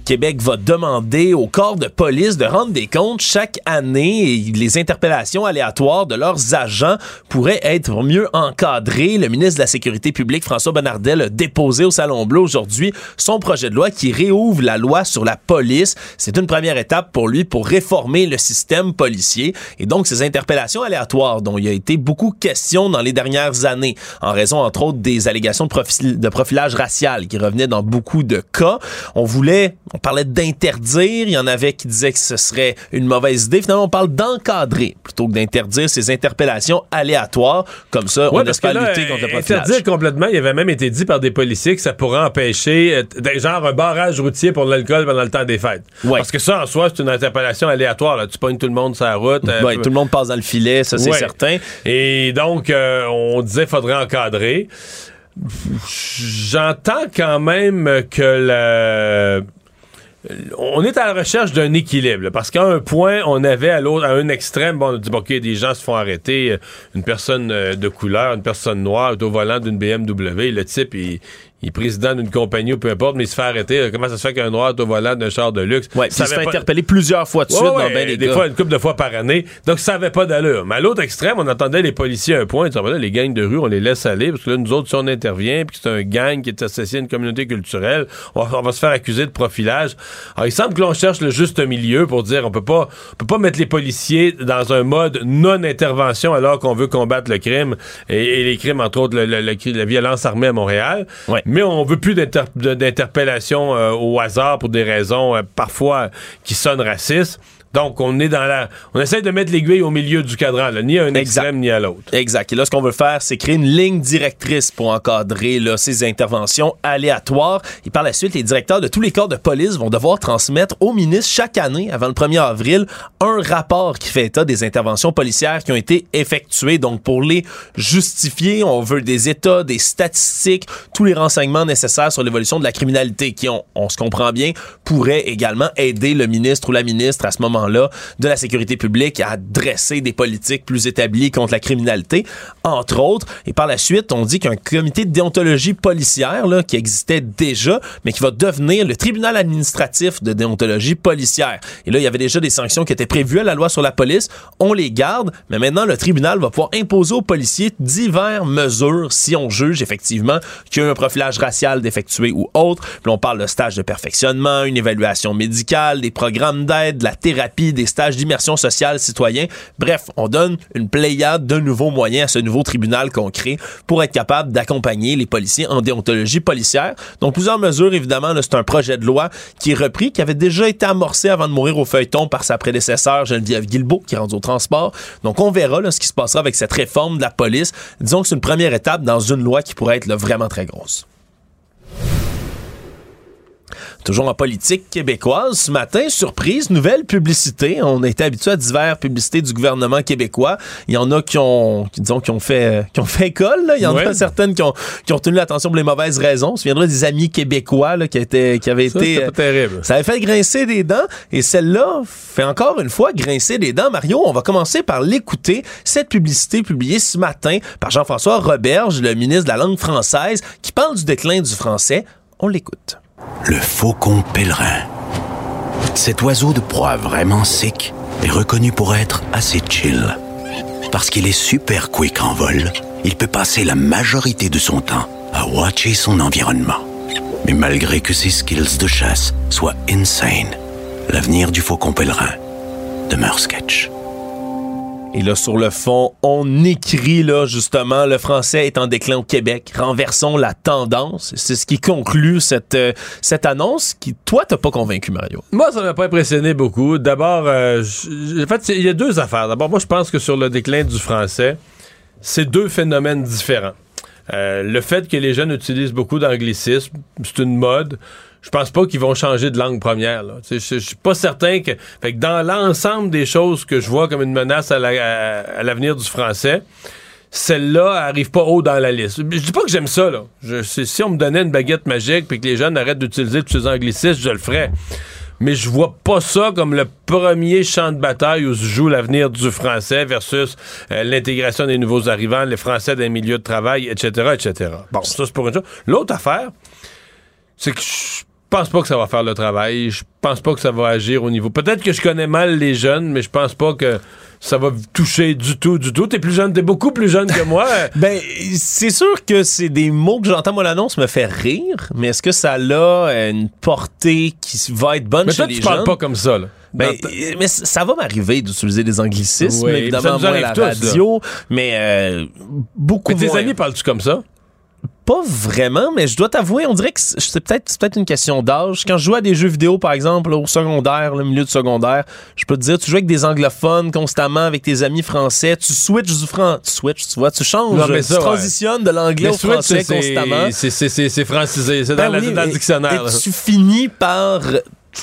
Québec va demander au corps de police de rendre des comptes chaque année et les interpellations aléatoires de leurs agents pourraient être mieux encadrées. Le ministre de la Sécurité publique, François Bonnardel, a déposé au Salon Bleu aujourd'hui son projet de loi qui réouvre la loi sur la police. C'est une première étape pour lui pour réformer le système policier et donc ces interpellations aléatoires dont il a été beaucoup question dans les dernières années en raison entre autres des allégations de, de profilage racial qui revenaient dans beaucoup de cas. On voulait on parlait d'interdire, il y en avait qui disaient que ce serait une mauvaise idée. Finalement, on parle d'encadrer plutôt que d'interdire ces interpellations aléatoires. Comme ça, ouais, on espère là, lutter contre le profilage. Interdire complètement, il avait même été dit par des policiers que ça pourrait empêcher, euh, genre un barrage routier pour l'alcool pendant le temps des fêtes. Ouais. Parce que ça, en soi, c'est une interpellation aléatoire. Là. Tu pognes tout le monde sur la route. Euh, ouais, tout le monde passe dans le filet, ça c'est certain. Et donc, euh, on disait qu'il faudrait encadrer. J'entends quand même que le on est à la recherche d'un équilibre, parce qu'à un point, on avait à l'autre, à un extrême, bon, on dit, bon, OK, des gens se font arrêter, une personne de couleur, une personne noire, est au volant d'une BMW, le type, il, il est président d'une compagnie ou peu importe, mais il se fait arrêter. Comment ça se fait qu'un noir est au volant d'un char de luxe? Ouais, ça se fait pas... interpeller plusieurs fois de suite ouais, dans ben des Des fois, une couple de fois par année. Donc, ça avait pas d'allure. Mais à l'autre extrême, on entendait les policiers à un point. Ils disaient, les gangs de rue, on les laisse aller, parce que là, nous autres, si on intervient, puis c'est un gang qui est associé à une communauté culturelle, on va, on va se faire accuser de profilage. Alors, il semble que l'on cherche le juste milieu pour dire, on peut pas, on peut pas mettre les policiers dans un mode non-intervention alors qu'on veut combattre le crime et, et les crimes, entre autres, le, le, le, la violence armée à Montréal. Ouais. Mais on veut plus d'interpellation euh, au hasard pour des raisons euh, parfois qui sonnent racistes. Donc, on est dans la. On essaie de mettre l'aiguille au milieu du cadran, là, ni à un exact. extrême ni à l'autre. Exact. Et là, ce qu'on veut faire, c'est créer une ligne directrice pour encadrer là, ces interventions aléatoires. Et par la suite, les directeurs de tous les corps de police vont devoir transmettre au ministre chaque année, avant le 1er avril, un rapport qui fait état des interventions policières qui ont été effectuées. Donc, pour les justifier, on veut des états, des statistiques, tous les renseignements nécessaires sur l'évolution de la criminalité qui, on, on se comprend bien, pourraient également aider le ministre ou la ministre à ce moment de la sécurité publique à dresser des politiques plus établies contre la criminalité, entre autres. Et par la suite, on dit qu'un comité de déontologie policière là, qui existait déjà, mais qui va devenir le tribunal administratif de déontologie policière. Et là, il y avait déjà des sanctions qui étaient prévues à la loi sur la police. On les garde, mais maintenant, le tribunal va pouvoir imposer aux policiers diverses mesures si on juge effectivement qu'il y a un profilage racial d'effectuer ou autre. Puis on parle de stage de perfectionnement, une évaluation médicale, des programmes d'aide, de la thérapie, des stages d'immersion sociale citoyen. Bref, on donne une pléiade de nouveaux moyens à ce nouveau tribunal qu'on crée pour être capable d'accompagner les policiers en déontologie policière. Donc plusieurs mesures, évidemment, c'est un projet de loi qui est repris, qui avait déjà été amorcé avant de mourir au feuilleton par sa prédécesseur Geneviève Guilbeault, qui est rendue au transport. Donc on verra ce qui se passera avec cette réforme de la police. Disons que c'est une première étape dans une loi qui pourrait être vraiment très grosse. Toujours en politique québécoise, ce matin, surprise, nouvelle publicité. On a été habitué à diverses publicités du gouvernement québécois. Il y en a qui ont, disons, qui ont fait, qui ont fait école. Là. Il y en a certaines qui ont, qui ont tenu l'attention pour les mauvaises raisons. On se des amis québécois là, qui, étaient, qui avaient Ça, été. pas terrible. Ça avait fait grincer des dents. Et celle-là fait encore une fois grincer des dents. Mario, on va commencer par l'écouter. Cette publicité publiée ce matin par Jean-François Roberge, le ministre de la langue française, qui parle du déclin du français. On l'écoute. Le faucon pèlerin. Cet oiseau de proie vraiment sick est reconnu pour être assez chill. Parce qu'il est super quick en vol, il peut passer la majorité de son temps à watcher son environnement. Mais malgré que ses skills de chasse soient insane, l'avenir du faucon pèlerin demeure sketch. Et là, sur le fond, on écrit, là, justement, le français est en déclin au Québec. Renversons la tendance. C'est ce qui conclut cette, euh, cette annonce qui, toi, t'as pas convaincu, Mario. Moi, ça m'a pas impressionné beaucoup. D'abord, euh, en fait, il y a deux affaires. D'abord, moi, je pense que sur le déclin du français, c'est deux phénomènes différents. Euh, le fait que les jeunes utilisent beaucoup d'anglicisme, c'est une mode. Je pense pas qu'ils vont changer de langue première. Je suis pas certain que, fait que dans l'ensemble des choses que je vois comme une menace à la- à- à l'avenir du français, celle-là arrive pas haut dans la liste. Je dis pas que j'aime ça, là. Si on me donnait une baguette magique puis que les jeunes arrêtent d'utiliser tous ces anglicismes, je le ferais. Mais je vois pas ça comme le premier champ de bataille où se joue l'avenir du français versus euh, l'intégration des nouveaux arrivants, les Français des milieux de travail, etc., etc. Bon, ça c'est pour une chose. L'autre affaire, c'est que je pense pas que ça va faire le travail. Je pense pas que ça va agir au niveau. Peut-être que je connais mal les jeunes, mais je pense pas que ça va toucher du tout, du tout. T'es plus jeune, t'es beaucoup plus jeune que moi. Ben, c'est sûr que c'est des mots que j'entends, moi, l'annonce me fait rire, mais est-ce que ça a euh, une portée qui va être bonne Mais chez toi, les tu jeunes? parles pas comme ça, là. Ben, mais ça va m'arriver d'utiliser des anglicismes, Oui, évidemment, moi, à la là. radio, mais euh, beaucoup Mais tes moins. amis parles-tu comme ça? Pas vraiment, mais je dois t'avouer, on dirait que c'est peut-être une question d'âge. Quand je joue à des jeux vidéo, par exemple, au secondaire, le milieu de secondaire, je peux te dire, tu joues avec des anglophones constamment, avec tes amis français, tu switches du franc, tu switches, tu vois, tu changes, Non, mais tu ouais. transitionnes de l'anglais au switch, français constamment. c'est- francisé, c'est Ben dans, oui, dans le dictionnaire. et tu finis par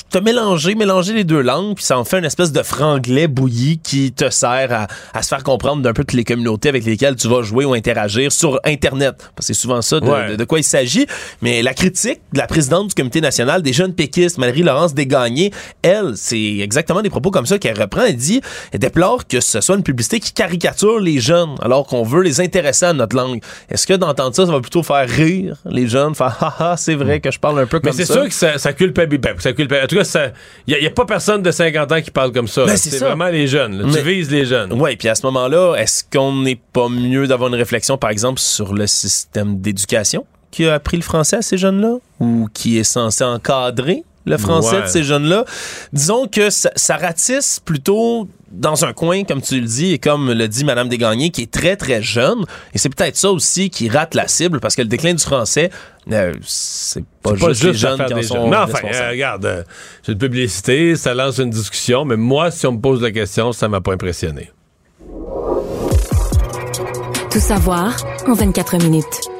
te mélanger, mélanger les deux langues, puis ça en fait une espèce de franglais bouilli qui te sert à, à se faire comprendre d'un peu toutes les communautés avec lesquelles tu vas jouer ou interagir sur Internet. Parce que c'est souvent ça de, Ouais. de- de quoi il s'agit. Mais la critique de la présidente du comité national des jeunes péquistes, Marie-Laurence Desgagnés, elle, c'est exactement des propos comme ça qu'elle reprend. Elle dit, elle déplore que ce soit une publicité qui caricature les jeunes, alors qu'on veut les intéresser à notre langue. Est-ce que d'entendre ça, ça va plutôt faire rire les jeunes, faire haha, c'est vrai que je parle un peu Mais comme c'est ça? sûr que ça, ça culpabilise. ben, ça culpabilise. En tout cas, il n'y a, pas personne de 50 ans qui parle comme ça. Ben, c'est vraiment les jeunes. là. Mais- Tu vises les jeunes. Oui, puis à ce moment-là, est-ce qu'on n'est pas mieux d'avoir une réflexion, par exemple, sur le système d'éducation qui a appris le français à ces jeunes-là? Ou qui est censé encadrer le français Ouais. de ces jeunes-là? Disons que ça, ça ratisse plutôt dans un coin, comme tu le dis, et comme le dit Madame Desgagnés, qui est très, très jeune. Et c'est peut-être ça aussi qui rate la cible, parce que le déclin du français, euh, c'est pas, C'est pas juste, les juste jeunes qui en sont. Mais enfin, euh, regarde, euh, c'est une publicité, ça lance une discussion, mais moi, si on me pose la question, ça m'a pas impressionné. Tout savoir en 24 minutes.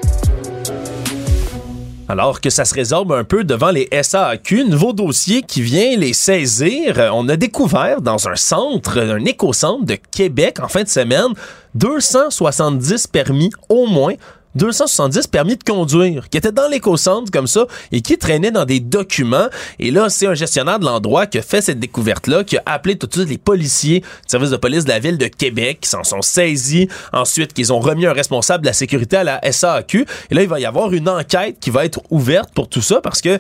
Alors que ça se résorbe un peu devant les SAQ, nouveau dossier qui vient les saisir. Euh, On a découvert dans un centre, un écocentre de Québec en fin de semaine, 270 permis au moins 270 permis de conduire qui étaient dans l'éco-centre comme ça et qui traînaient dans des documents. Et là, c'est un gestionnaire de l'endroit qui a fait cette découverte-là, qui a appelé tout de suite les policiers du service de police de la ville de Québec, qui s'en sont saisis. Ensuite, qu'ils ont remis un responsable de la sécurité à la SAQ. Et là, il va y avoir une enquête qui va être ouverte pour tout ça parce que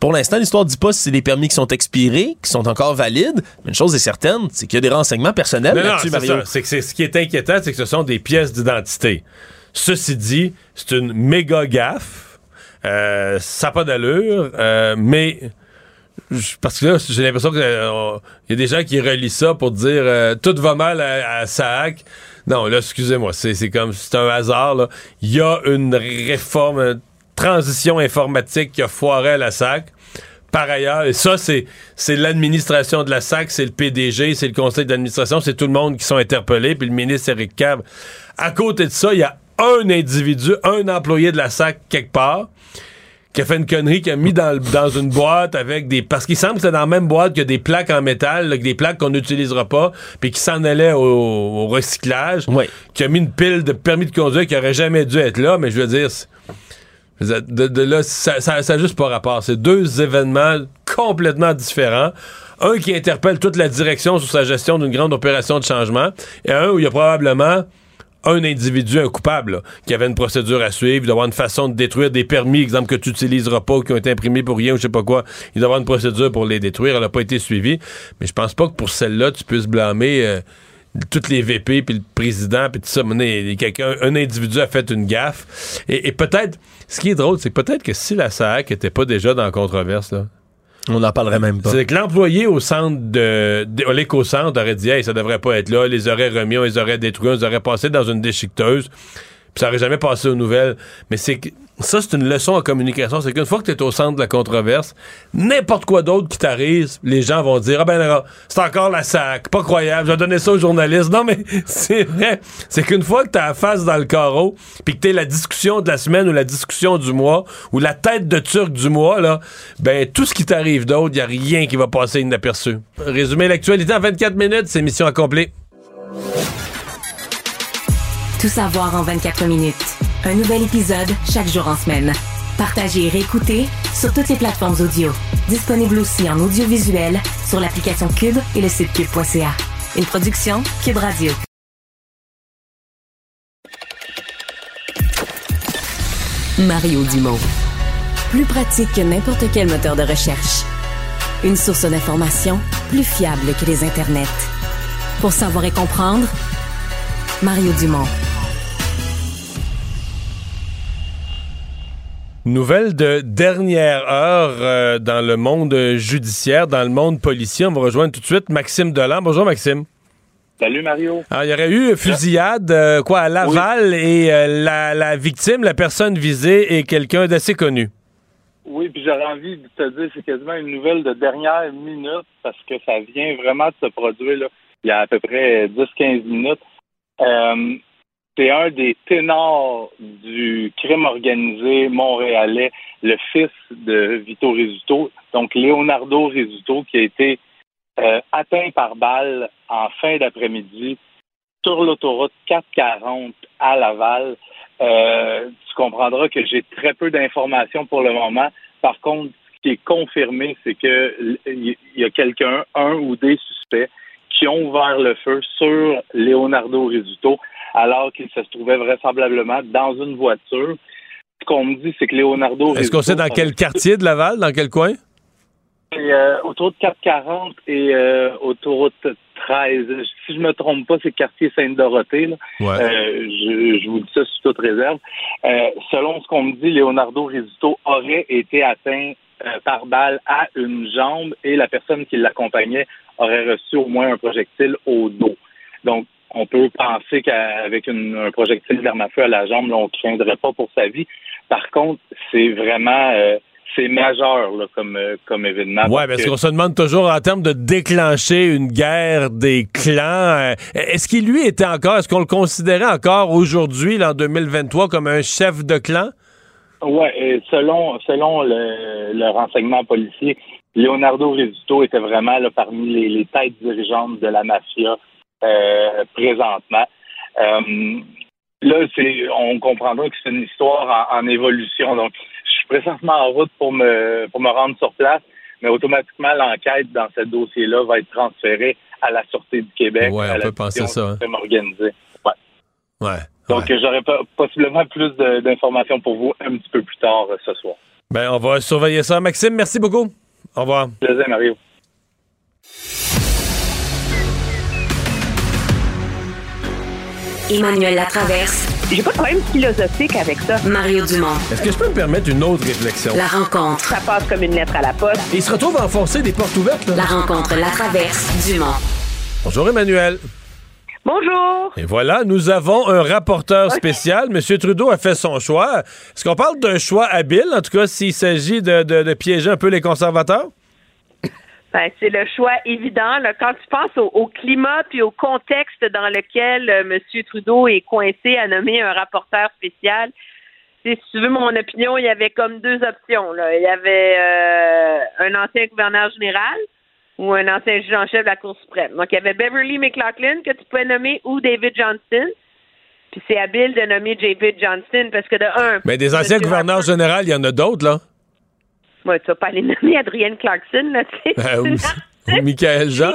pour l'instant, l'histoire ne dit pas si c'est des permis qui sont expirés, qui sont encore valides. Mais une chose est certaine, c'est qu'il y a des renseignements personnels là-dessus, Mario. C'est que ce qui est inquiétant, c'est que ce sont des pièces d'identité. Ceci dit, c'est une méga gaffe. Euh, ça n'a pas d'allure, euh, mais parce que là, j'ai l'impression qu'il y a des gens qui relient ça pour dire euh, tout va mal à, à Saak. Non, là, excusez-moi, c'est comme c'est un hasard. Il y a une réforme, une transition informatique qui a foiré à la SAC. Par ailleurs, et ça, c'est, c'est l'administration de la SAC, c'est le PDG, c'est le conseil d'administration, c'est tout le monde qui sont interpellés, puis le ministre Eric Cab. À côté de ça, il y a un individu, un employé de la SAC quelque part, qui a fait une connerie, qui a mis dans, dans une boîte avec des... Parce qu'il semble que c'est dans la même boîte que des plaques en métal, des plaques qu'on n'utilisera pas, puis qui s'en allait au, recyclage, qui a mis une pile de permis de conduire qui aurait jamais dû être là, mais je veux dire... De, là, ça, ça, juste pas rapport. C'est deux événements complètement différents. Un qui interpelle toute la direction sur sa gestion d'une grande opération de changement, et un où il y a probablement un individu, un coupable, qui avait une procédure à suivre, d'avoir une façon de détruire des permis, exemple, que tu n'utiliseras pas, qui ont été imprimés pour rien ou je sais pas quoi. Il doit avoir une procédure pour les détruire. Elle n'a pas été suivie. Mais je pense pas que pour celle-là, tu puisses blâmer euh, toutes les VP, puis le président, puis tout ça. Quelqu'un, un individu a fait une gaffe. Et, peut-être, ce qui est drôle, c'est peut-être que si la SAC était pas déjà dans la controverse, là, on n'en parlerait même pas. C'est que l'employé au centre de, de l'éco-centre aurait dit, hey, ça devrait pas être là, les aurait remis, on les aurait détruits, on les aurait passés dans une déchiqueteuse, puis ça aurait jamais passé aux nouvelles. Mais c'est ça, c'est une leçon en communication. C'est qu'une fois que tu es au centre de la controverse, n'importe quoi d'autre qui t'arrive, les gens vont dire Ah ben c'est encore la sac, pas croyable, je vais donner ça aux journalistes. Non, mais c'est vrai. C'est qu'une fois que tu la face dans le carreau, puis que tu la discussion de la semaine ou la discussion du mois, ou la tête de turc du mois, là, ben tout ce qui t'arrive d'autre, il a rien qui va passer inaperçu. Résumer l'actualité en 24 minutes, c'est mission accomplie. Tout savoir en 24 minutes. Un nouvel épisode chaque jour en semaine. Partagez et réécoutez sur toutes les plateformes audio. Disponible aussi en audiovisuel sur l'application Cube et le site cube.ca. Une production Cube Radio. Mario Dumont. Plus pratique que n'importe quel moteur de recherche. Une source d'information plus fiable que les internets. Pour savoir et comprendre, Mario Dumont. Nouvelle de dernière heure euh, dans le monde judiciaire, dans le monde policier. On va rejoindre tout de suite Maxime Delan. Bonjour Maxime. Salut Mario. Alors, il y aurait eu fusillade euh, quoi à Laval et euh, la, la, victime, la personne visée est quelqu'un d'assez connu. Oui, puis j'aurais envie de te dire c'est quasiment une nouvelle de dernière minute parce que ça vient vraiment de se produire là, il y a à peu près 10-15 minutes c'est un des ténors du crime organisé montréalais, le fils de Vito Rizzuto, donc Leonardo Rizzuto, qui a été euh, atteint par balle en fin d'après-midi sur l'autoroute 440 à Laval. Euh, tu comprendras que j'ai très peu d'informations pour le moment. Par contre, ce qui est confirmé, c'est que il y a quelqu'un, un ou des suspects, qui ont ouvert le feu sur Leonardo Rizzuto alors qu'il se trouvait vraisemblablement dans une voiture. Ce qu'on me dit, c'est que Leonardo. Est-ce qu'on sait dans quel quartier de Laval, dans quel coin? Euh, autour de 440 et euh, autoroute 13. Si je me trompe pas, c'est quartier Sainte-Dorothée. Ouais. Euh, je, vous dis ça sous toute réserve. Euh, selon ce qu'on me dit, Leonardo Rizzuto aurait été atteint par balle à une jambe et la personne qui l'accompagnait aurait reçu au moins un projectile au dos. Donc, on peut penser qu'avec un projectile d'arme à feu à la jambe, on ne craindrait pas pour sa vie. Par contre, c'est vraiment euh, c'est majeur comme, euh, comme événement. Oui, parce, qu'on se demande toujours en termes de déclencher une guerre des clans. Euh, est-ce qu'il lui était encore, est-ce qu'on le considérait encore aujourd'hui, en 2023, comme un chef de clan? Oui, selon, selon le, renseignement policier, Leonardo Rizzuto était vraiment là, parmi les, les têtes dirigeantes de la mafia présentement. Euh, là, c'est, on comprendra que c'est une histoire en, évolution. Donc, je suis présentement en route pour me, pour me rendre sur place, mais automatiquement, l'enquête dans ce dossier-là va être transférée à la Sûreté du Québec. Ouais, à on peut penser ça. Hein. Ouais. Ouais. Donc, j'aurai possiblement plus d'informations pour vous un petit peu plus tard euh, ce soir. Ben, on va surveiller ça. Maxime, merci beaucoup. Au revoir. Plaisir, Mario. Emmanuel Latraverse. J'ai pas de problème philosophique avec ça. Mario Dumont. Est-ce que je peux me permettre une autre réflexion? La rencontre. Ça passe comme une lettre à la poste. il se retrouve à enfoncer des portes ouvertes. Là. La rencontre, la traverse, Dumont. Bonjour Emmanuel. Bonjour. Et voilà, nous avons un rapporteur spécial. Monsieur Trudeau a fait son choix. Est-ce qu'on parle d'un choix habile, en tout cas s'il s'agit de, de piéger un peu les conservateurs? Ben, c'est le choix évident. Quand tu penses au, climat puis au contexte dans lequel euh, M. Trudeau est coincé à nommer un rapporteur spécial, si tu veux mon opinion, il y avait comme deux options. Il y avait euh, un ancien gouverneur général ou un ancien juge en chef de la Cour suprême. Donc, il y avait Beverly McLaughlin que tu pouvais nommer ou David Johnston. Puis c'est habile de nommer David Johnston parce que de un. Mais des anciens gouverneurs généraux, il y en a d'autres, là. Moi, tu vas pas aller nommer Adrienne Clarkson, là, tu sais. Ben, ou, Michael Jean.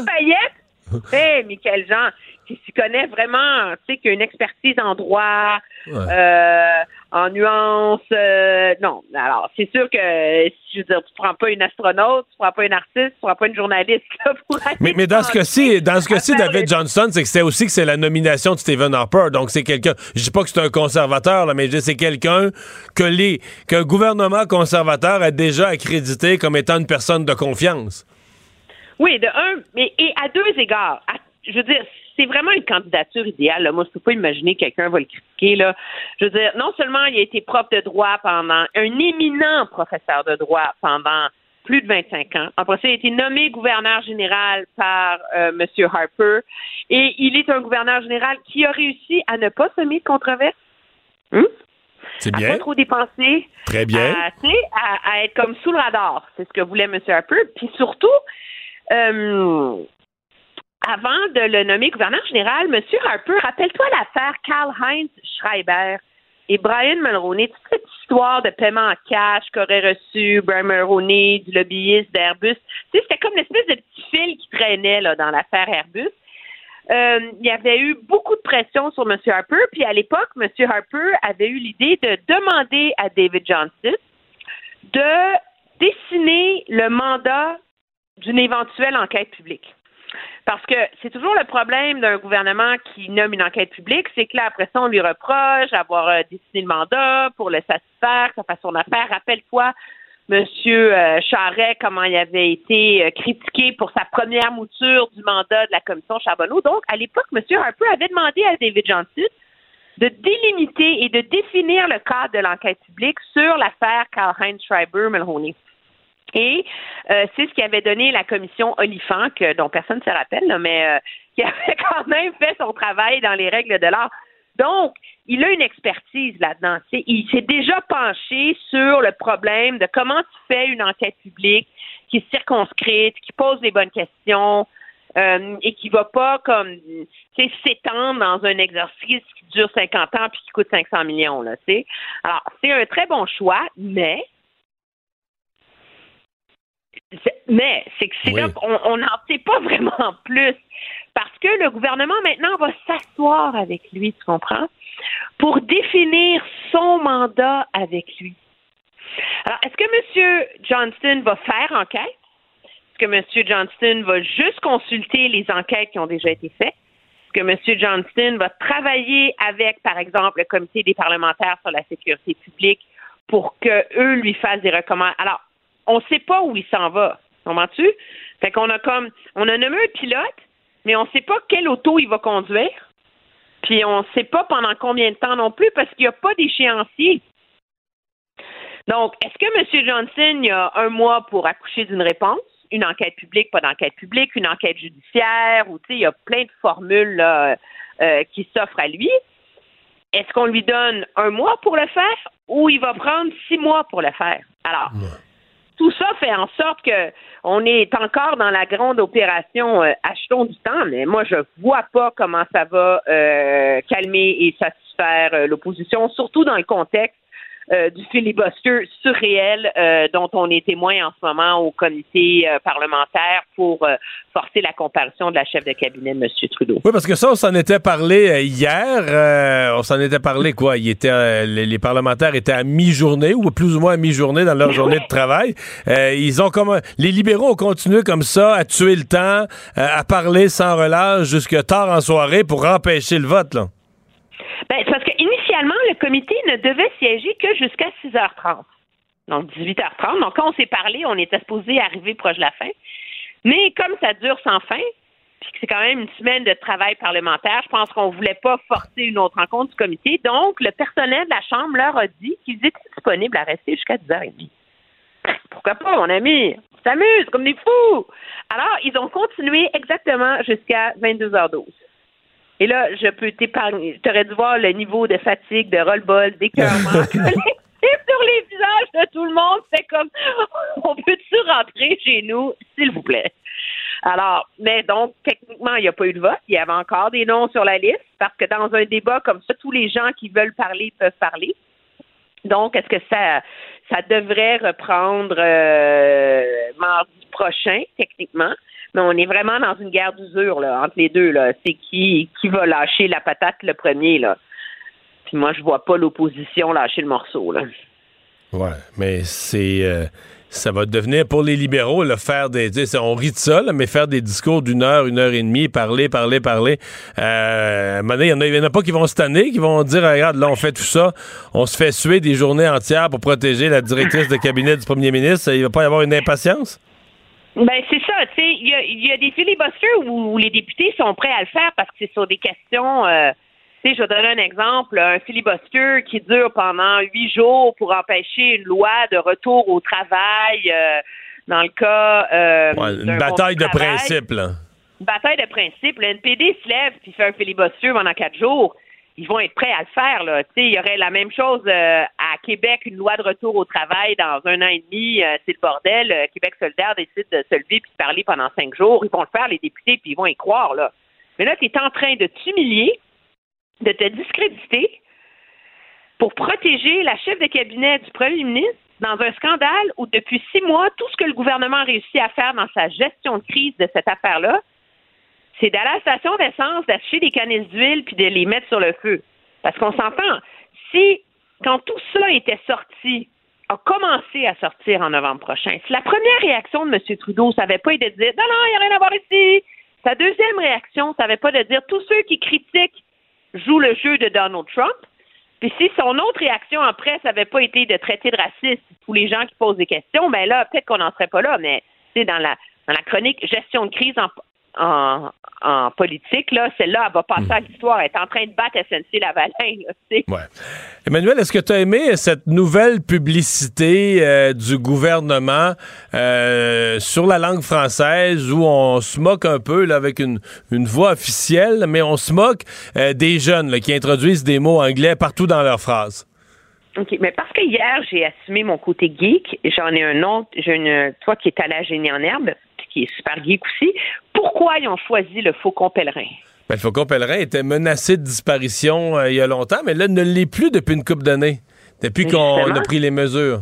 Hé, Michael Jean, qui s'y connaît vraiment, tu sais, qui a une expertise en droit, euh, en nuances. Euh, non, alors, c'est sûr que, je veux dire, tu prends pas une astronaute, tu prends pas une artiste, tu prends pas une journaliste, là, pour Mais, mais dans ce cas-ci, dans ce cas-ci, David Johnson, c'est que c'est aussi que c'est la nomination de Stephen Harper. Donc, c'est quelqu'un, je dis pas que c'est un conservateur, là, mais je dis c'est quelqu'un que les, qu'un gouvernement conservateur a déjà accrédité comme étant une personne de confiance. Oui, de un, mais et à deux égards. je veux dire, c'est vraiment une candidature idéale. Moi, je ne peux pas imaginer quelqu'un va le critiquer. Là. Je veux dire, non seulement il a été prof de droit pendant un éminent professeur de droit pendant plus de 25 ans. Après ça, il a été nommé gouverneur général par euh, M. Harper. Et il est un gouverneur général qui a réussi à ne pas semer de controverse. Hum? C'est bien. À pas trop dépenser. Très bien. À, à, être comme sous le radar. C'est ce que voulait M. Harper. Puis surtout, euh, avant de le nommer gouverneur général, M. Harper, rappelle-toi l'affaire Karl-Heinz Schreiber et Brian Mulroney, toute cette histoire de paiement en cash qu'aurait reçu Brian Mulroney, du lobbyiste d'Airbus. Tu sais, c'était comme une espèce de petit fil qui traînait là, dans l'affaire Airbus. Euh, il y avait eu beaucoup de pression sur M. Harper, puis à l'époque, M. Harper avait eu l'idée de demander à David Johnson de dessiner le mandat d'une éventuelle enquête publique. Parce que c'est toujours le problème d'un gouvernement qui nomme une enquête publique, c'est que là, après ça, on lui reproche d'avoir euh, dessiné le mandat pour le satisfaire, sa façon d'affaire. Rappelle-toi, M. Euh, Charret, comment il avait été euh, critiqué pour sa première mouture du mandat de la commission Charbonneau. Donc, à l'époque, M. Harper avait demandé à David Johnson de délimiter et de définir le cadre de l'enquête publique sur l'affaire Karl-Heinz Schreiber-Mulroney. Et euh, c'est ce qui avait donné la commission Olifant, que, dont personne ne se rappelle, mais euh, qui avait quand même fait son travail dans les règles de l'art. Donc, il a une expertise là-dedans. Il s'est déjà penché sur le problème de comment tu fais une enquête publique qui est circonscrite, qui pose les bonnes questions euh, et qui va pas comme s'étendre dans un exercice qui dure 50 ans puis qui coûte 500 millions. Là, Alors, c'est un très bon choix, mais mais c'est que c'est là qu'on n'en sait pas vraiment plus. Parce que le gouvernement maintenant va s'asseoir avec lui, tu comprends, pour définir son mandat avec lui. Alors, est-ce que M. Johnston va faire enquête? Est-ce que M. Johnston va juste consulter les enquêtes qui ont déjà été faites? Est-ce que M. Johnston va travailler avec, par exemple, le comité des parlementaires sur la sécurité publique pour qu'eux lui fassent des recommandations? Alors, on ne sait pas où il s'en va. Comprends-tu? Fait qu'on a comme, on a nommé un pilote, mais on ne sait pas quelle auto il va conduire. Puis on ne sait pas pendant combien de temps non plus parce qu'il n'y a pas d'échéancier. Donc, est-ce que M. Johnson, a un mois pour accoucher d'une réponse? Une enquête publique, pas d'enquête publique, une enquête judiciaire, ou tu sais, il y a plein de formules euh, qui s'offrent à lui. Est-ce qu'on lui donne un mois pour le faire ou il va prendre six mois pour le faire? Alors, tout ça fait en sorte que on est encore dans la grande opération euh, achetons du temps, mais moi je vois pas comment ça va euh, calmer et satisfaire euh, l'opposition, surtout dans le contexte euh, du filibuster surréel euh, dont on est témoin en ce moment au comité euh, parlementaire pour forcer la comparution de la chef de cabinet, M. Trudeau. Oui, parce que ça, on s'en était parlé hier. On s'en était parlé, quoi? Il était, les, les parlementaires étaient à mi-journée ou plus ou moins à mi-journée dans leur journée de travail. Ils ont comme les libéraux ont continué comme ça à tuer le temps, à parler sans relâche jusque tard en soirée pour empêcher le vote, là. Ben, parce qu'initialement, le comité ne devait siéger que jusqu'à 6h30. Donc, 18h30. Donc, quand on s'est parlé, on était supposé arriver proche de la fin. Mais comme ça dure sans fin, puis que c'est quand même une semaine de travail parlementaire, je pense qu'on voulait pas forcer une autre rencontre du comité. Donc, le personnel de la Chambre leur a dit qu'ils étaient disponibles à rester jusqu'à 10h30. Pourquoi pas, mon ami? On s'amuse comme des fous! Alors, ils ont continué exactement jusqu'à 22h12. Et là, je peux t'épargner. Tu aurais dû voir le niveau de fatigue, de roll-ball, d'écœurement sur les visages de tout le monde. C'est comme, on peut-tu rentrer chez nous, s'il vous plaît? Alors, mais donc, techniquement, il n'y a pas eu de vote. Il y avait encore des noms sur la liste parce que dans un débat comme ça, tous les gens qui veulent parler peuvent parler. Donc, est-ce que ça, ça devrait reprendre euh, mardi prochain, techniquement? Mais on est vraiment dans une guerre d'usure là, entre les deux. Là. C'est qui, qui va lâcher la patate le premier. Là? Puis moi, je vois pas l'opposition lâcher le morceau. Là. Ouais, mais c'est. euh, ça va devenir pour les libéraux, là, faire des. On rit de ça, mais faire des discours d'une heure, une heure et demie, parler, parler, parler. Euh, il y en a- en a pas qui vont se tanner, qui vont dire regarde, là, on fait tout ça, on se fait suer des journées entières pour protéger la directrice de cabinet du premier ministre. Il va pas y avoir une impatience? Ben c'est ça, tu sais, il y a, il y a des filibusters où, où les députés sont prêts à le faire parce que c'est sur des questions. euh, tu sais, je vais donner un exemple, un filibuster qui dure pendant huit jours pour empêcher une loi de retour au travail. euh, dans le cas euh, Ouais, une bataille de travail. principe, là. bataille de principe. Le NPD se lève puis fait un filibuster pendant quatre jours. Ils vont être prêts à le faire. Là. Il y aurait la même chose euh, à Québec, une loi de retour au travail dans un an et demi. euh, c'est le bordel. Euh, Québec solidaire décide de se lever puis de parler pendant cinq jours. Ils vont le faire, les députés, puis ils vont y croire. Là. Mais là, tu es en train de t'humilier, de te discréditer pour protéger la chef de cabinet du premier ministre dans un scandale où depuis six mois, tout ce que le gouvernement a réussi à faire dans sa gestion de crise de cette affaire-là, c'est d'aller à la station d'essence, d'acheter des canisses d'huile puis de les mettre sur le feu. Parce qu'on s'entend, si, quand tout ça était sorti, a commencé à sortir en novembre prochain, si la première réaction de M. Trudeau, ça n'avait pas été de dire non, non, il n'y a rien à voir ici. Sa deuxième réaction, ça n'avait pas de dire tous ceux qui critiquent jouent le jeu de Donald Trump. Puis si son autre réaction en presse n'avait pas été de traiter de raciste tous les gens qui posent des questions, ben là, peut-être qu'on n'en serait pas là. Mais c'est dans la dans la chronique gestion de crise en, en, en politique, là, celle-là, elle va passer à l'histoire. Elle est en train de battre SNC Lavalin. Là. Ouais. Emmanuel, est-ce que tu as aimé cette nouvelle publicité euh, du gouvernement euh, sur la langue française où on se moque un peu là, avec une, une voix officielle, mais on se moque euh, des jeunes là, qui introduisent des mots anglais partout dans leurs phrases? OK, mais parce que hier, j'ai assumé mon côté geek, j'en ai un autre, j'ai une, toi qui est à Génie en herbe, qui est super geek aussi. Pourquoi ils ont choisi le faucon pèlerin? Ben, le faucon pèlerin était menacé de disparition euh, il y a longtemps, mais là, ne l'est plus depuis une couple d'années, depuis qu'on a pris les mesures.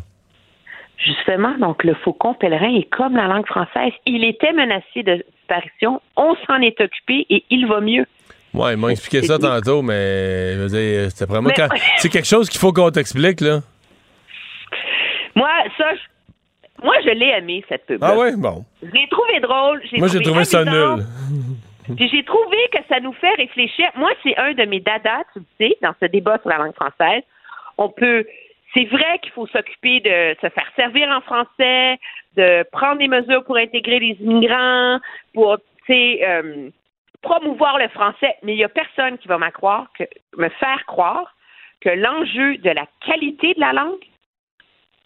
Justement, donc le faucon pèlerin est comme la langue française. Il était menacé de disparition, on s'en est occupé et il va mieux. Ouais, ils m'ont expliqué ça tantôt, mais je veux dire, c'était vraiment Mais- quand- c'est quelque chose qu'il faut qu'on t'explique, là. Moi, ça, je, moi, je l'ai aimé, cette pub. Ah ouais, bon. Je l'ai trouvé drôle. Moi, j'ai trouvé ça nul. Puis j'ai trouvé que ça nous fait réfléchir. Moi, c'est un de mes dadas, tu le sais, dans ce débat sur la langue française. On peut. C'est vrai qu'il faut s'occuper de se faire servir en français, de prendre des mesures pour intégrer les immigrants, pour, tu sais, euh, promouvoir le français. Mais il n'y a personne qui va me croire que, me faire croire que l'enjeu de la qualité de la langue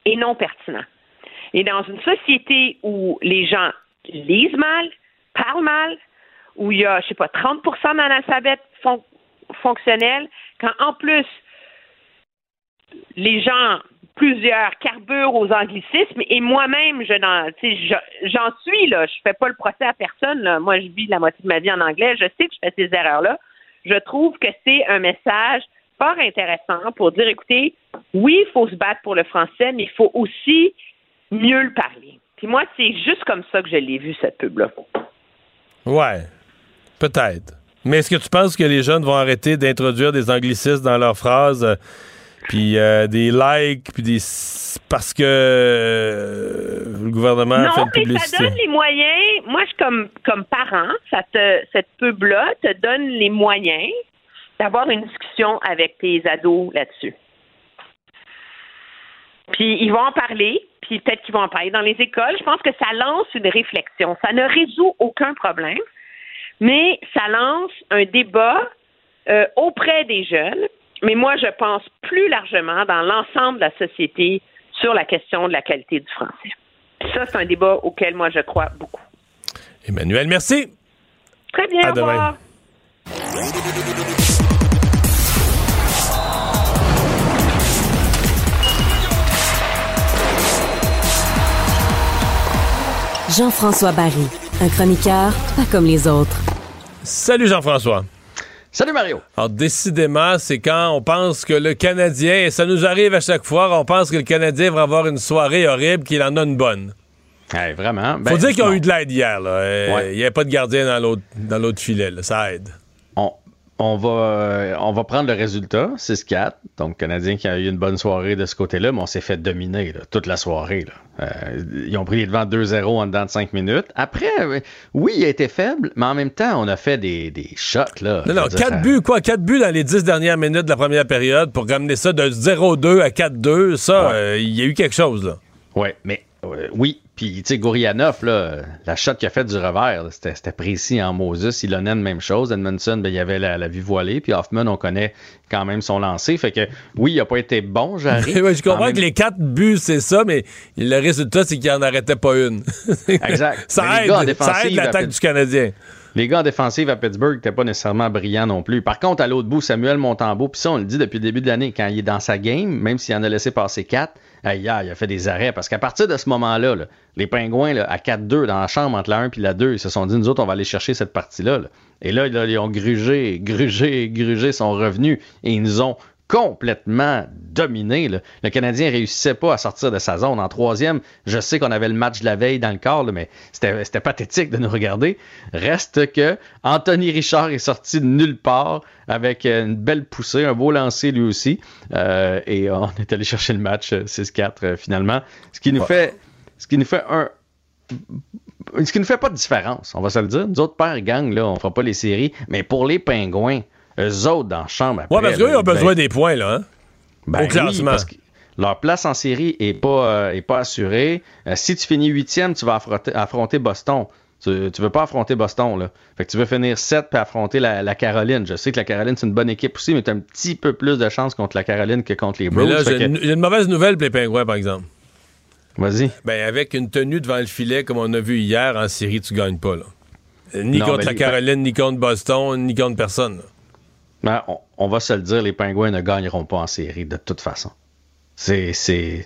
est non pertinent. Et dans une société où les gens lisent mal, parlent mal, où il y a, je sais pas, 30% d'analphabètes fon- fonctionnels, quand en plus les gens, plusieurs carbures aux anglicismes et moi-même, je j'en suis là. Je fais pas le procès à personne. Moi, je vis la moitié de ma vie en anglais. Je sais que je fais ces erreurs-là. Je trouve que c'est un message fort intéressant pour dire, écoutez, oui, il faut se battre pour le français, mais il faut aussi mieux le parler. Puis moi, c'est juste comme ça que je l'ai vu cette pub-là. Ouais, peut-être. Mais est-ce que tu penses que les jeunes vont arrêter d'introduire des anglicismes dans leurs phrases, euh, puis euh, des likes, puis des parce que euh, le gouvernement non, fait une mais publicité? ça donne les moyens. Moi, je comme comme parent, ça te, cette pub-là te donne les moyens d'avoir une discussion avec tes ados là-dessus. Puis ils vont en parler, puis peut-être qu'ils vont en parler dans les écoles. Je pense que ça lance une réflexion. Ça ne résout aucun problème, mais ça lance un débat euh, auprès des jeunes. Mais moi, je pense plus largement dans l'ensemble de la société sur la question de la qualité du français. Ça, c'est un débat auquel moi je crois beaucoup. Emmanuel, merci. Très bien, À au revoir. Jean-François Barry, un chroniqueur pas comme les autres. Salut Jean-François. Salut Mario. Alors décidément, c'est quand on pense que le Canadien, et ça nous arrive à chaque fois, on pense que le Canadien va avoir une soirée horrible, qu'il en a une bonne. Hey, vraiment. Faut Ben, dire qu'ils ont eu de l'aide hier. là. Euh, Ouais. Il n'y avait pas de gardien dans l'autre dans l'autre filet. là. Ça aide. On, va, euh, on va prendre le résultat, 6-4. Donc, Canadien qui a eu une bonne soirée de ce côté-là, mais on s'est fait dominer là, toute la soirée. là. Euh, ils ont pris les devants 2-0 en dedans de 5 minutes. Après, euh, oui, il a été faible, mais en même temps, on a fait des, des shots. Là, Non, non, veux dire, 4 ça- buts, quoi? 4 buts dans les 10 dernières minutes de la première période pour ramener ça de 0-2 à 4-2. Ça, euh, il y a eu quelque chose, là. Ouais, mais euh, oui. Puis, tu sais, Gourianov, là, la shot qu'il a fait du revers, c'était précis en Moses. Ilonen, même chose. Edmondson, ben, il y avait la, la vue voilée. Puis Hoffman, on connaît quand même son lancer. Fait que, oui, il a pas été bon, j'arrive. Ouais, je comprends que les 4 buts, c'est ça, mais le résultat, c'est qu'il n'en arrêtait pas une. Exact. ça, aide, ça aide l'attaque du Canadien. Les gars en défensive à Pittsburgh n'étaient pas nécessairement brillants non plus. Par contre, à l'autre bout, Samuel Montembeau, puis ça, on le dit depuis le début de l'année, quand il est dans sa game, même s'il en a laissé passer 4, hier, il a fait des arrêts. Parce qu'à partir de ce moment-là, là, les Pingouins, là, à 4-2, dans la chambre entre la 1 et la 2, ils se sont dit, nous autres, on va aller chercher cette partie-là. là. Et là, là, ils ont grugé, grugé, grugé son revenu et ils nous ont complètement dominé. là. Le Canadien réussissait pas à sortir de sa zone. En troisième, je sais qu'on avait le match de la veille dans le corps, là, mais c'était pathétique de nous regarder. Reste que Anthony Richard est sorti de nulle part avec euh, une belle poussée, un beau lancer lui aussi. Euh, et on est allé chercher le match euh, 6-4 euh, finalement. Ce qui nous fait ce qui nous fait un ce qui ne fait pas de différence, on va se le dire. Nous autres, père gang, là, on fera pas les séries. Mais pour les pingouins, eux autres dans la chambre après. Ouais, parce qu'eux, ont besoin ben- des points, là. hein? ben Au oui, classement. parce que leur place en série est pas, euh, est pas assurée. Euh, si tu finis huitième, tu vas affronter, affronter Boston. Tu, tu veux pas affronter Boston, là. Fait que tu veux finir 7 puis affronter la, la Caroline. Je sais que la Caroline, c'est une bonne équipe aussi, mais tu as un petit peu plus de chance contre la Caroline que contre les Mais Bruins. là, j'ai une, mauvaise nouvelle pour les Pingouins, par exemple. Vas-y. Ben, avec une tenue devant le filet, comme on a vu hier, en série, tu gagnes pas, là. Ni Non, contre mais la les- Caroline, ni contre Boston, ni contre personne. là. On, va se le dire, les Pingouins ne gagneront pas en série de toute façon. C'est.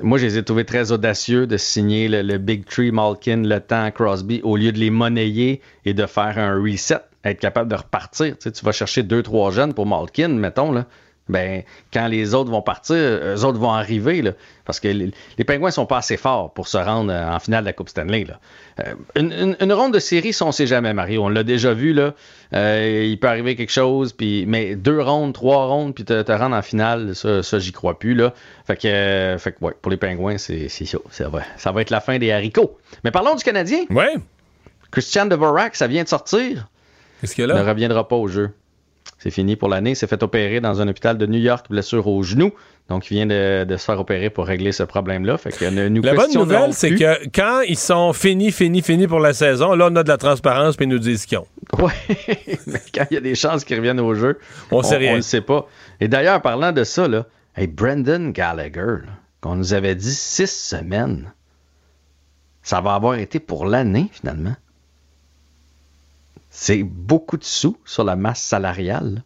Moi, je les ai trouvés très audacieux de signer le, Big Tree, Malkin, le temps, Crosby, au lieu de les monnayer et de faire un reset, être capable de repartir. Tu, tu vas chercher deux, trois jeunes pour Malkin, mettons, là. Ben, quand les autres vont partir, eux autres vont arriver, là, parce que les, les Pingouins sont pas assez forts pour se rendre euh, en finale de la Coupe Stanley. Là. Euh, une, une- une ronde de série, ça, on sait jamais, Mario. On l'a déjà vu, là. Euh, il peut arriver quelque chose, puis mais deux rondes, trois rondes, puis te, te rendre en finale, ça, ça j'y crois plus, là. Fait que, euh, fait que ouais, pour les Pingouins, c'est c'est ça. Ça va, ça va être la fin des haricots. Mais parlons du Canadien. Ouais. Christian Dvorak, ça vient de sortir. Qu'est-ce qu'il a là? Ne reviendra pas au jeu. C'est fini pour l'année. Il s'est fait opérer dans un hôpital de New York, blessure au genou. Donc, il vient de, de se faire opérer pour régler ce problème-là. Fait que ne nous La bonne nouvelle, c'est que quand ils sont finis, finis, finis pour la saison, là, on a de la transparence, puis ils nous disent qu'ils ont. Ouais, mais quand il y a des chances qu'ils reviennent au jeu, On sait rien. On ne sait pas. Et d'ailleurs, parlant de ça, là, hey, Brendan Gallagher, qu'on nous avait dit six semaines, ça va avoir été pour l'année, finalement. C'est beaucoup de sous sur la masse salariale.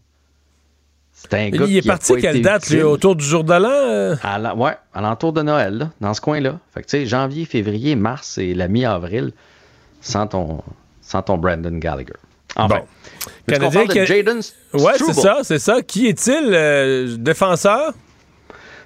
C'est un gars Il est qui parti quelle date, lui, autour du jour de l'an? euh? À la- ouais, à l'entour de Noël, là, dans ce coin-là. Fait que, tu sais, janvier, février, mars et la mi-avril, sans ton, sans ton Brandon Gallagher. Enfin. Bon. Canadien parle de Jaden Ouais, c'est ça, c'est ça. Qui est-il? euh, défenseur?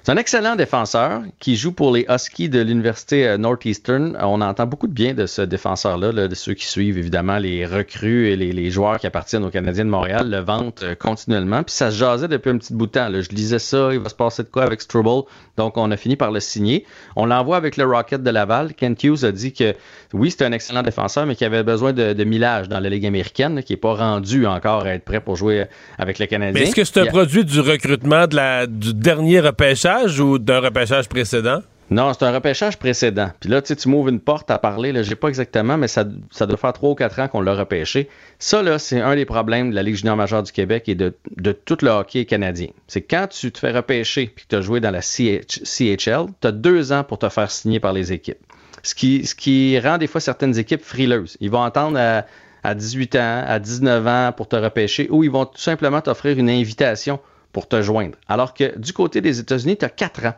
C'est un excellent défenseur qui joue pour les Huskies de l'Université euh, Northeastern. On entend beaucoup de bien de ce défenseur-là, là, de ceux qui suivent évidemment les recrues et les, les joueurs qui appartiennent aux Canadiens de Montréal, le vantent euh, continuellement. Puis ça se jasait depuis un petit bout de temps. là. Je lisais ça, il va se passer de quoi avec Struble. Donc on a fini par le signer. On l'envoie avec le Rocket de Laval. Kent Hughes a dit que oui, c'est un excellent défenseur, mais qu'il avait besoin de, de millage dans la Ligue américaine, qui n'est pas rendu encore à être prêt pour jouer avec le Canadien. Mais est-ce que c'est un a- produit du recrutement de la, du dernier repêchage? Ou d'un repêchage précédent? Non, c'est un repêchage précédent. Puis là, tu sais, tu m'ouvres une porte à parler, là, j'ai pas exactement, mais ça, ça doit faire trois ou quatre ans qu'on l'a repêché. Ça, là, c'est un des problèmes de la Ligue junior majeure du Québec et de, de tout le hockey canadien. C'est quand tu te fais repêcher puis que tu as joué dans la CH CHL, tu as deux ans pour te faire signer par les équipes. Ce qui, ce qui rend des fois certaines équipes frileuses. Ils vont attendre à, à 18 ans, à 19 ans pour te repêcher ou ils vont tout simplement t'offrir une invitation pour te joindre. Alors que du côté des États-Unis, tu as 4 ans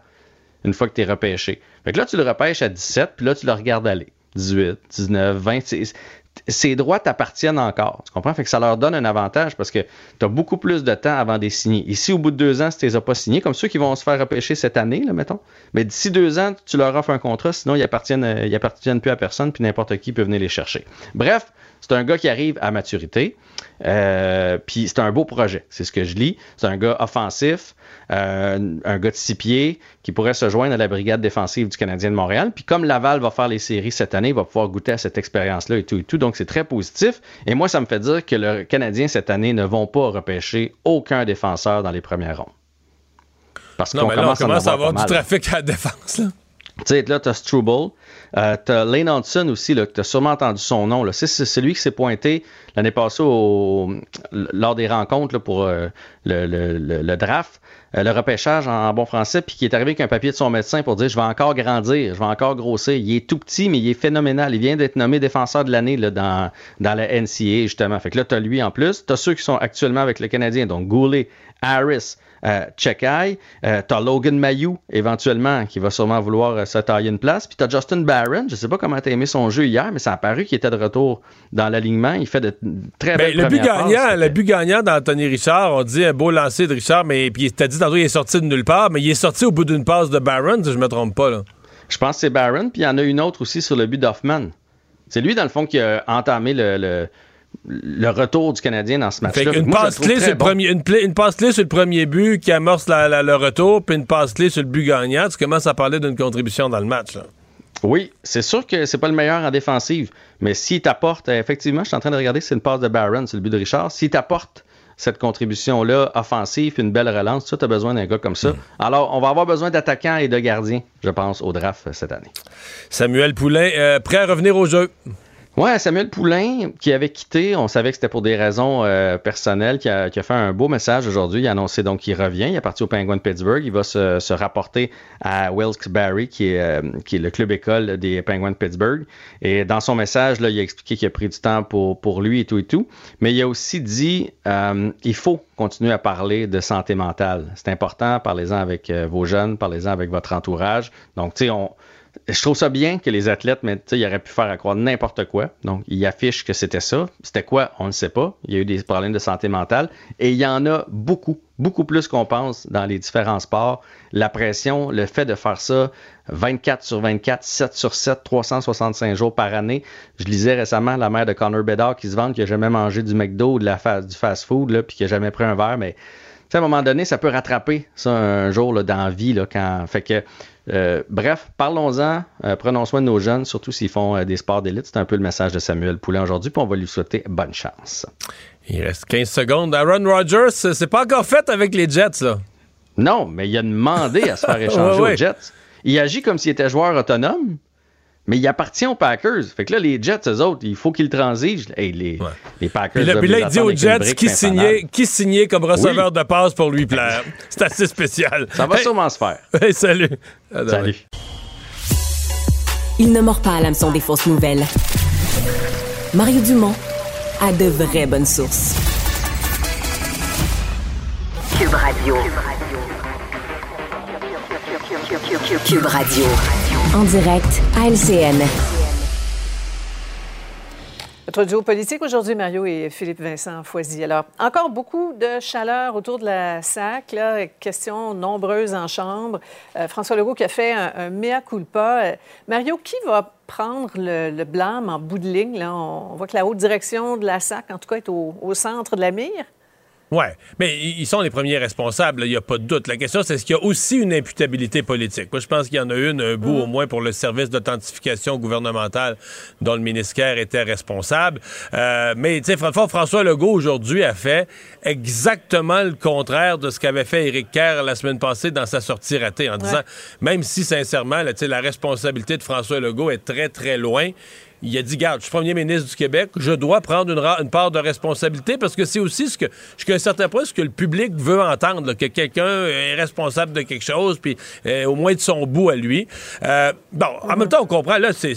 une fois que tu es repêché. Fait que là, tu le repêches à 17, puis là, tu le regardes aller. 18, 19, 20. c'est- Ces droits t'appartiennent encore. Tu comprends? Fait que ça leur donne un avantage parce que tu as beaucoup plus de temps avant de les signer. Ici, au bout de deux ans, si tu les as pas signés, comme ceux qui vont se faire repêcher cette année, là, mettons, mais d'ici deux ans, tu leur offres un contrat, sinon ils appartiennent, euh, ils appartiennent plus à personne, puis n'importe qui peut venir les chercher. Bref, c'est un gars qui arrive à maturité. Euh, puis c'est un beau projet, c'est ce que je lis. C'est un gars offensif, euh, un gars de six pieds qui pourrait se joindre à la brigade défensive du Canadien de Montréal. Puis comme Laval va faire les séries cette année, il va pouvoir goûter à cette expérience-là et tout et tout. Donc c'est très positif. Et moi, ça me fait dire que le Canadien cette année ne vont pas repêcher aucun défenseur dans les premières rondes. Parce qu'on mais là, on commence, commence à avoir du trafic à la défense. Là. Tu sais, là, tu as Struble. Euh, tu as Lane Hudson aussi, que tu as sûrement entendu son nom. C'est celui qui s'est pointé l'année passée lors des rencontres pour euh, le, le- le- draft, euh, le repêchage en, bon français, puis qui est arrivé avec un papier de son médecin pour dire Je vais encore grandir, je vais encore grossir. Il est tout petit, mais il est phénoménal. Il vient d'être nommé défenseur de l'année dans, dans la NCA, justement. Fait que là, tu as lui en plus. Tu as ceux qui sont actuellement avec le Canadien, donc Goulet, Harris, euh, Chekai, euh, t'as Logan Mayou éventuellement qui va sûrement vouloir euh, se tailler une place. Puis t'as Justin Barron, je sais pas comment t'as aimé son jeu hier, mais ça a paru qu'il était de retour dans l'alignement. Il fait de très Ben, belles le but passes. gagnant, le but gagnant d'Anthony Richard, on dit un beau lancer de Richard, mais puis t'as dit tantôt il est sorti de nulle part, mais il est sorti au bout d'une passe de Barron, si je me trompe pas là. Je pense que c'est Barron, puis il y en a une autre aussi sur le but d'Hoffman. C'est lui, dans le fond, qui a entamé le, le, le retour du Canadien dans ce match-là. Moi, le passe clé sur le bon. premier, une, une passe clé sur le premier but qui amorce la- la- le retour, puis une passe clé sur le but gagnant. Tu commences à parler d'une contribution dans le match. Là. Oui, c'est sûr que c'est pas le meilleur en défensive, mais s'il t'apporte, effectivement, je suis en train de regarder, c'est une passe de Barron, c'est le but de Richard. S'il t'apporte cette contribution-là offensive, une belle relance, tu as besoin d'un gars comme ça. Alors, on va avoir besoin d'attaquants et de gardiens, je pense, au draft euh, cette année. Samuel Poulain, euh, prêt à revenir au jeu. Ouais, Samuel Poulain, qui avait quitté, on savait que c'était pour des raisons euh, personnelles, qui a, qui a fait un beau message aujourd'hui. Il a annoncé donc qu'il revient. Il est parti au Penguin Pittsburgh. Il va se, se rapporter à Wilkes-Barre, qui est, euh, qui est le club école des Penguins de Pittsburgh. Et dans son message, là, il a expliqué qu'il a pris du temps pour, pour lui et tout et tout. Mais il a aussi dit euh, il faut continuer à parler de santé mentale. C'est important. Parlez-en avec euh, vos jeunes, parlez-en avec votre entourage. Donc, tu sais, on je trouve ça bien que les athlètes, mais ils auraient pu faire à croire n'importe quoi. Donc, ils affichent que c'était ça. C'était quoi? On ne sait pas. Il y a eu des problèmes de santé mentale. Et il y en a beaucoup, beaucoup plus qu'on pense dans les différents sports. La pression, le fait de faire ça 24 sur 24, 7 sur 7, 365 jours par année. Je lisais récemment la mère de Connor Bedard qui se vante qui n'a jamais mangé du McDo ou du fast-food, puis qui n'a jamais pris un verre, mais sais, à un moment donné, ça peut rattraper ça un jour là, dans la vie. Là, quand... Fait que, euh, bref, parlons-en, euh, prenons soin de nos jeunes, surtout s'ils font euh, des sports d'élite. C'est un peu le message de Samuel Poulin aujourd'hui, puis on va lui souhaiter bonne chance. Il reste 15 secondes. Aaron Rodgers, c'est pas encore fait avec les Jets, là. Non, mais il a demandé à se faire échanger Ouais, ouais. aux Jets. Il agit comme s'il était joueur autonome, mais il appartient aux Packers. Fait que là, les Jets, eux autres, il faut qu'ils transigent. Hey, les, les Packers. Puis là, puis là, il dit aux Jets qui signait, qui signait comme receveur de passe pour lui plaire. C'est assez spécial. Ça va Hey, sûrement se faire. hey, salut. Salut. Il ne mord pas à l'hameçon des fausses nouvelles. Mario Dumont a de vraies bonnes sources. Cube Radio. Cube Radio. En direct à LCN. Notre duo politique aujourd'hui, Mario et Philippe Vincent Foisy. Alors, encore beaucoup de chaleur autour de la SAC, là, questions nombreuses en chambre. Euh, François Legault qui a fait un, mea culpa. Euh, Mario, qui va prendre le, blâme en bout de ligne? Là? On, voit que la haute direction de la SAC, en tout cas, est au centre de la mire. Oui, mais ils sont les premiers responsables, il n'y a pas de doute. La question, c'est est-ce qu'il y a aussi une imputabilité politique? Moi, je pense qu'il y en a une, un bout Mm. au moins pour le service d'authentification gouvernementale dont le ministère était responsable. Euh, mais, tu sais, François Legault, aujourd'hui, a fait exactement le contraire de ce qu'avait fait Éric Kerr la semaine passée dans sa sortie ratée, en disant, même si, sincèrement, là, la responsabilité de François Legault est très, très loin, il a dit, garde, je suis premier ministre du Québec, je dois prendre une, part de responsabilité parce que c'est aussi ce que, jusqu'à un certain point, ce que le public veut entendre, que quelqu'un est responsable de quelque chose, puis euh, au moins de son bout à lui. Euh, bon, en même temps, on comprend, là, c'est,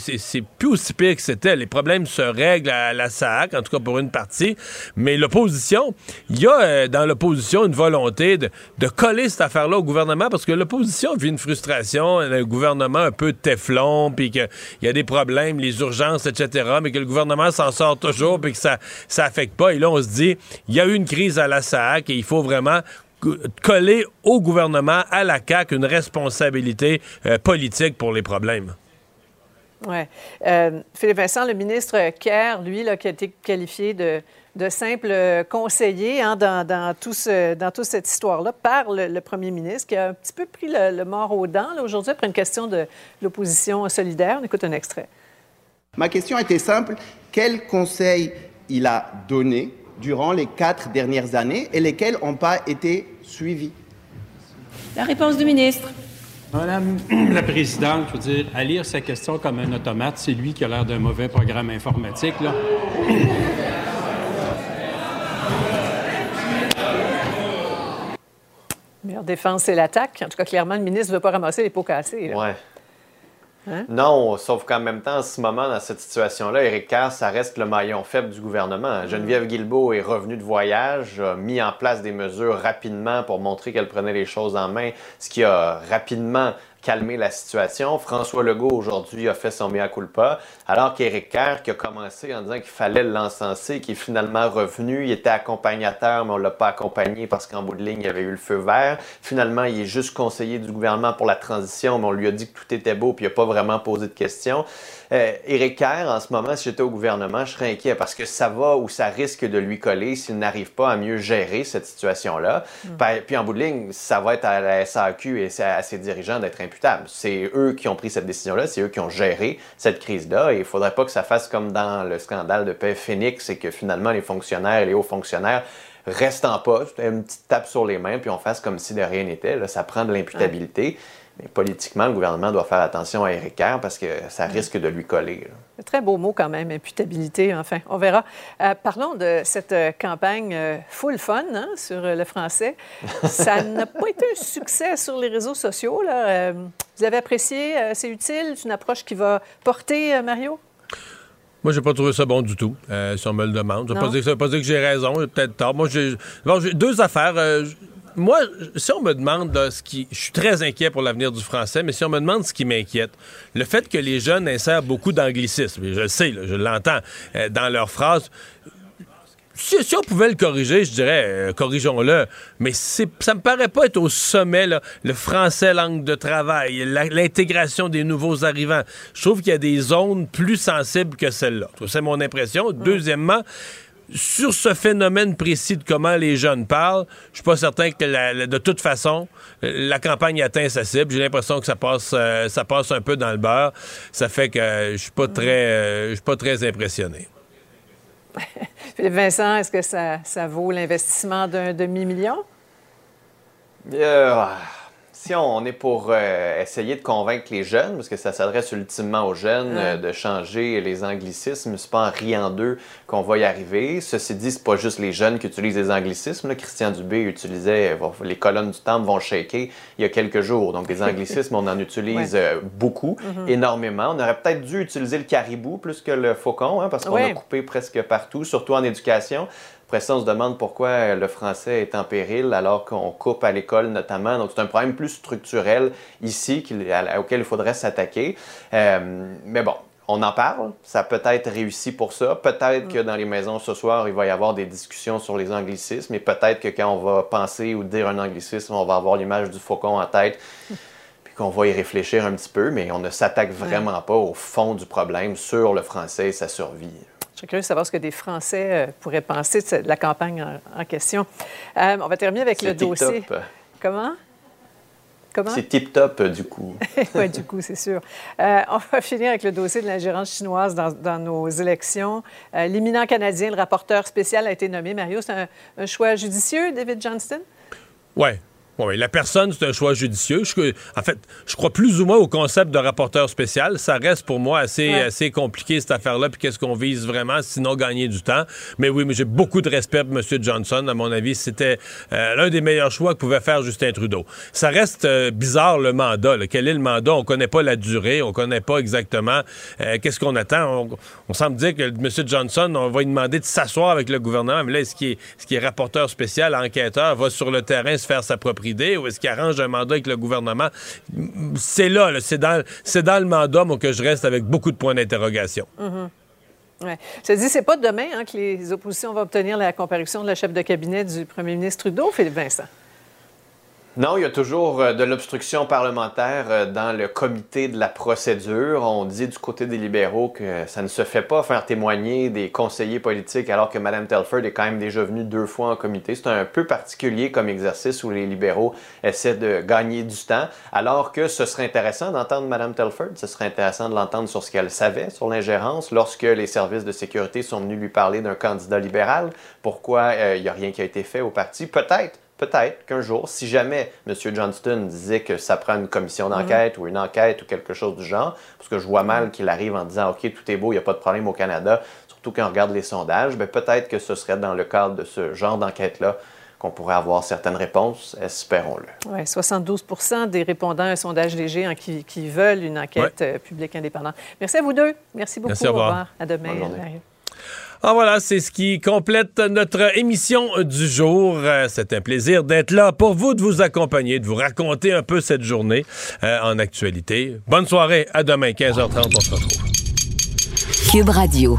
plus aussi pire que c'était. Les problèmes se règlent à la SAC, en tout cas pour une partie, mais l'opposition, il y a euh, dans l'opposition une volonté de, de coller cette affaire-là au gouvernement parce que l'opposition vit une frustration, un gouvernement un peu téflon, puis qu'il y a des problèmes, les urgences etc., mais que le gouvernement s'en sort toujours puis que ça ça affecte pas. Et là, on se dit, il y a eu une crise à la SAC et il faut vraiment coller au gouvernement, à la CAQ, une responsabilité euh, politique pour les problèmes. Oui. Euh, Philippe Vincent, le ministre Kerr, lui, qui a été qualifié de, simple conseiller hein, dans, tout toute cette histoire-là par le, le, premier ministre, qui a un petit peu pris le, le mort aux dents aujourd'hui après une question de l'opposition solidaire. On écoute un extrait. Ma question était simple. Quel conseil il a donné durant les quatre dernières années et lesquels n'ont pas été suivis? La réponse du ministre. Madame la Présidente, je veux dire, à lire sa question comme un automate, c'est lui qui a l'air d'un mauvais programme informatique, là. Meilleure défense, c'est l'attaque. En tout cas, clairement, le ministre ne veut pas ramasser les pots cassés. Là. Ouais. Hein? Non, sauf qu'en même temps, en ce moment, dans cette situation-là, Éric Kerr, ça reste le maillon faible du gouvernement. Geneviève Guilbeault est revenue de voyage, a mis en place des mesures rapidement pour montrer qu'elle prenait les choses en main, ce qui a rapidement calmé la situation. François Legault, aujourd'hui, a fait son mea culpa, alors qu'Éric Kerr, qui a commencé en disant qu'il fallait l'encenser, qui est finalement revenu, il était accompagnateur, mais on l'a pas accompagné parce qu'en bout de ligne, il y avait eu le feu vert. Finalement, il est juste conseiller du gouvernement pour la transition, mais on lui a dit que tout était beau, puis il n'a pas vraiment posé de questions. Euh, Éric Kerr, en ce moment, si j'étais au gouvernement, je serais inquiet parce que ça va ou ça risque de lui coller s'il n'arrive pas à mieux gérer cette situation-là. Mm. Puis en bout de ligne, ça va être à la SAQ et à ses dirigeants d'être imputables. C'est eux qui ont pris cette décision-là, c'est eux qui ont géré cette crise-là et il ne faudrait pas que ça fasse comme dans le scandale de paix Phoenix et que finalement les fonctionnaires, les hauts fonctionnaires restent en poste, une petite tape sur les mains puis on fasse comme si de rien n'était. Ça prend de l'imputabilité. Mais politiquement, le gouvernement doit faire attention à Éric Kerr parce que ça risque de lui coller. Très beau mot quand même, imputabilité, enfin, on verra. Euh, parlons de cette euh, campagne euh, full fun hein, sur le français. Ça n'a pas été un succès sur les réseaux sociaux. Là. vous avez apprécié, c'est utile, c'est une approche qui va porter, Mario? Moi, j'ai pas trouvé ça bon du tout, euh, si on me le demande. Ça ne veut pas dire que j'ai raison, j'ai peut-être tort. Moi, j'ai bon, deux affaires. Euh, moi, si on me demande là, ce qui. Je suis très inquiet pour l'avenir du français, mais si on me demande ce qui m'inquiète, le fait que les jeunes insèrent beaucoup d'anglicisme, je le sais, là, je l'entends, euh, dans leurs phrases. Si, si, on pouvait le corriger, je dirais, euh, corrigeons-le. Mais ça me paraît pas être au sommet, là, le français langue de travail, l'intégration des nouveaux arrivants. Je trouve qu'il y a des zones plus sensibles que celle-là. C'est mon impression. Mmh. Deuxièmement, sur ce phénomène précis de comment les jeunes parlent, je suis pas certain que la, la, de toute façon la campagne atteint sa cible. J'ai l'impression que ça passe, euh, ça passe un peu dans le beurre. Ça fait que euh, je suis pas très, euh, je suis pas très impressionné. Vincent, est-ce que ça, ça vaut l'investissement d'un demi-million? Euh, si on est pour euh, essayer de convaincre les jeunes, parce que ça s'adresse ultimement aux jeunes, euh, de changer les anglicismes, c'est pas en riant d'eux qu'on va y arriver. Ceci dit, c'est pas juste les jeunes qui utilisent les anglicismes. Là, Christian Dubé utilisait les colonnes du temple vont shaker il y a quelques jours. Donc, les anglicismes, on en utilise ouais. euh, beaucoup, mm -hmm. énormément. On aurait peut-être dû utiliser le caribou plus que le faucon, hein, parce qu'on ouais. a coupé presque partout, surtout en éducation. Après ça, on se demande pourquoi le français est en péril alors qu'on coupe à l'école notamment. Donc, c'est un problème plus structurel ici auquel il faudrait s'attaquer. Euh, mais bon, on en parle. Ça peut être réussi pour ça. Peut-être que dans les maisons ce soir, il va y avoir des discussions sur les anglicismes. Et peut-être que quand on va penser ou dire un anglicisme, on va avoir l'image du faucon en tête. Puis qu'on va y réfléchir un petit peu. Mais on ne s'attaque vraiment pas au fond du problème sur le français et sa survie. Je suis curieux de savoir ce que des Français euh, pourraient penser de la campagne en, question. Euh, on va terminer avec le dossier. Comment? Comment? C'est tip-top, euh, du coup. oui, du coup, c'est sûr. on va finir avec le dossier de l'ingérence chinoise dans, nos élections. L'éminent Canadien, le rapporteur spécial, a été nommé. Mario, c'est un, un, choix judicieux, David Johnston? Oui, la personne, c'est un choix judicieux. Je, en fait, je crois plus ou moins au concept de rapporteur spécial. Ça reste pour moi assez, assez compliqué, cette affaire-là, puis qu'est-ce qu'on vise vraiment, sinon gagner du temps. Mais oui, mais j'ai beaucoup de respect pour M. Johnson. À mon avis, c'était euh, l'un des meilleurs choix que pouvait faire Justin Trudeau. Ça reste euh, bizarre, le mandat. Quel est le mandat? On connaît pas la durée, on connaît pas exactement euh, qu'est-ce qu'on attend. On, semble dire que M. Johnson, on va lui demander de s'asseoir avec le gouvernement, mais là, ce qui est, est rapporteur spécial, enquêteur, va sur le terrain se faire sa ou est-ce qu'il arrange un mandat avec le gouvernement? C'est là, c'est dans, dans, le mandat que je reste avec beaucoup de points d'interrogation. Mm-hmm. Ouais. Je te dis, c'est pas demain hein, que les oppositions vont obtenir la comparution de la chef de cabinet du premier ministre Trudeau, Philippe Vincent. Non, il y a toujours euh, de l'obstruction parlementaire euh, dans le comité de la procédure. On dit du côté des libéraux que ça ne se fait pas faire témoigner des conseillers politiques alors que Mme Telford est quand même déjà venue deux fois en comité. C'est un peu particulier comme exercice où les libéraux essaient de gagner du temps, alors que ce serait intéressant d'entendre Mme Telford. Ce serait intéressant de l'entendre sur ce qu'elle savait sur l'ingérence lorsque les services de sécurité sont venus lui parler d'un candidat libéral. Pourquoi euh, il n'y a rien qui a été fait au parti? Peut-être peut-être qu'un jour, si jamais M. Johnston disait que ça prend une commission mhm. d'enquête ou une enquête ou quelque chose du genre, parce que je vois mal mhm. qu'il arrive en disant OK, tout est beau, il n'y a pas de problème au Canada, surtout quand on regarde les sondages, bien, peut-être que ce serait dans le cadre de ce genre d'enquête-là qu'on pourrait avoir certaines réponses, espérons-le. Oui, 72% des répondants à un sondage léger hein, qui, veulent une enquête euh, publique indépendante. Merci à vous deux. Merci beaucoup. Merci, au revoir. À demain. Ah voilà, c'est ce qui complète notre émission du jour. Euh, c'est un plaisir d'être là pour vous, de vous accompagner, de vous raconter un peu cette journée euh, en actualité. Bonne soirée, à demain, 15h30, on se retrouve. Cube Radio.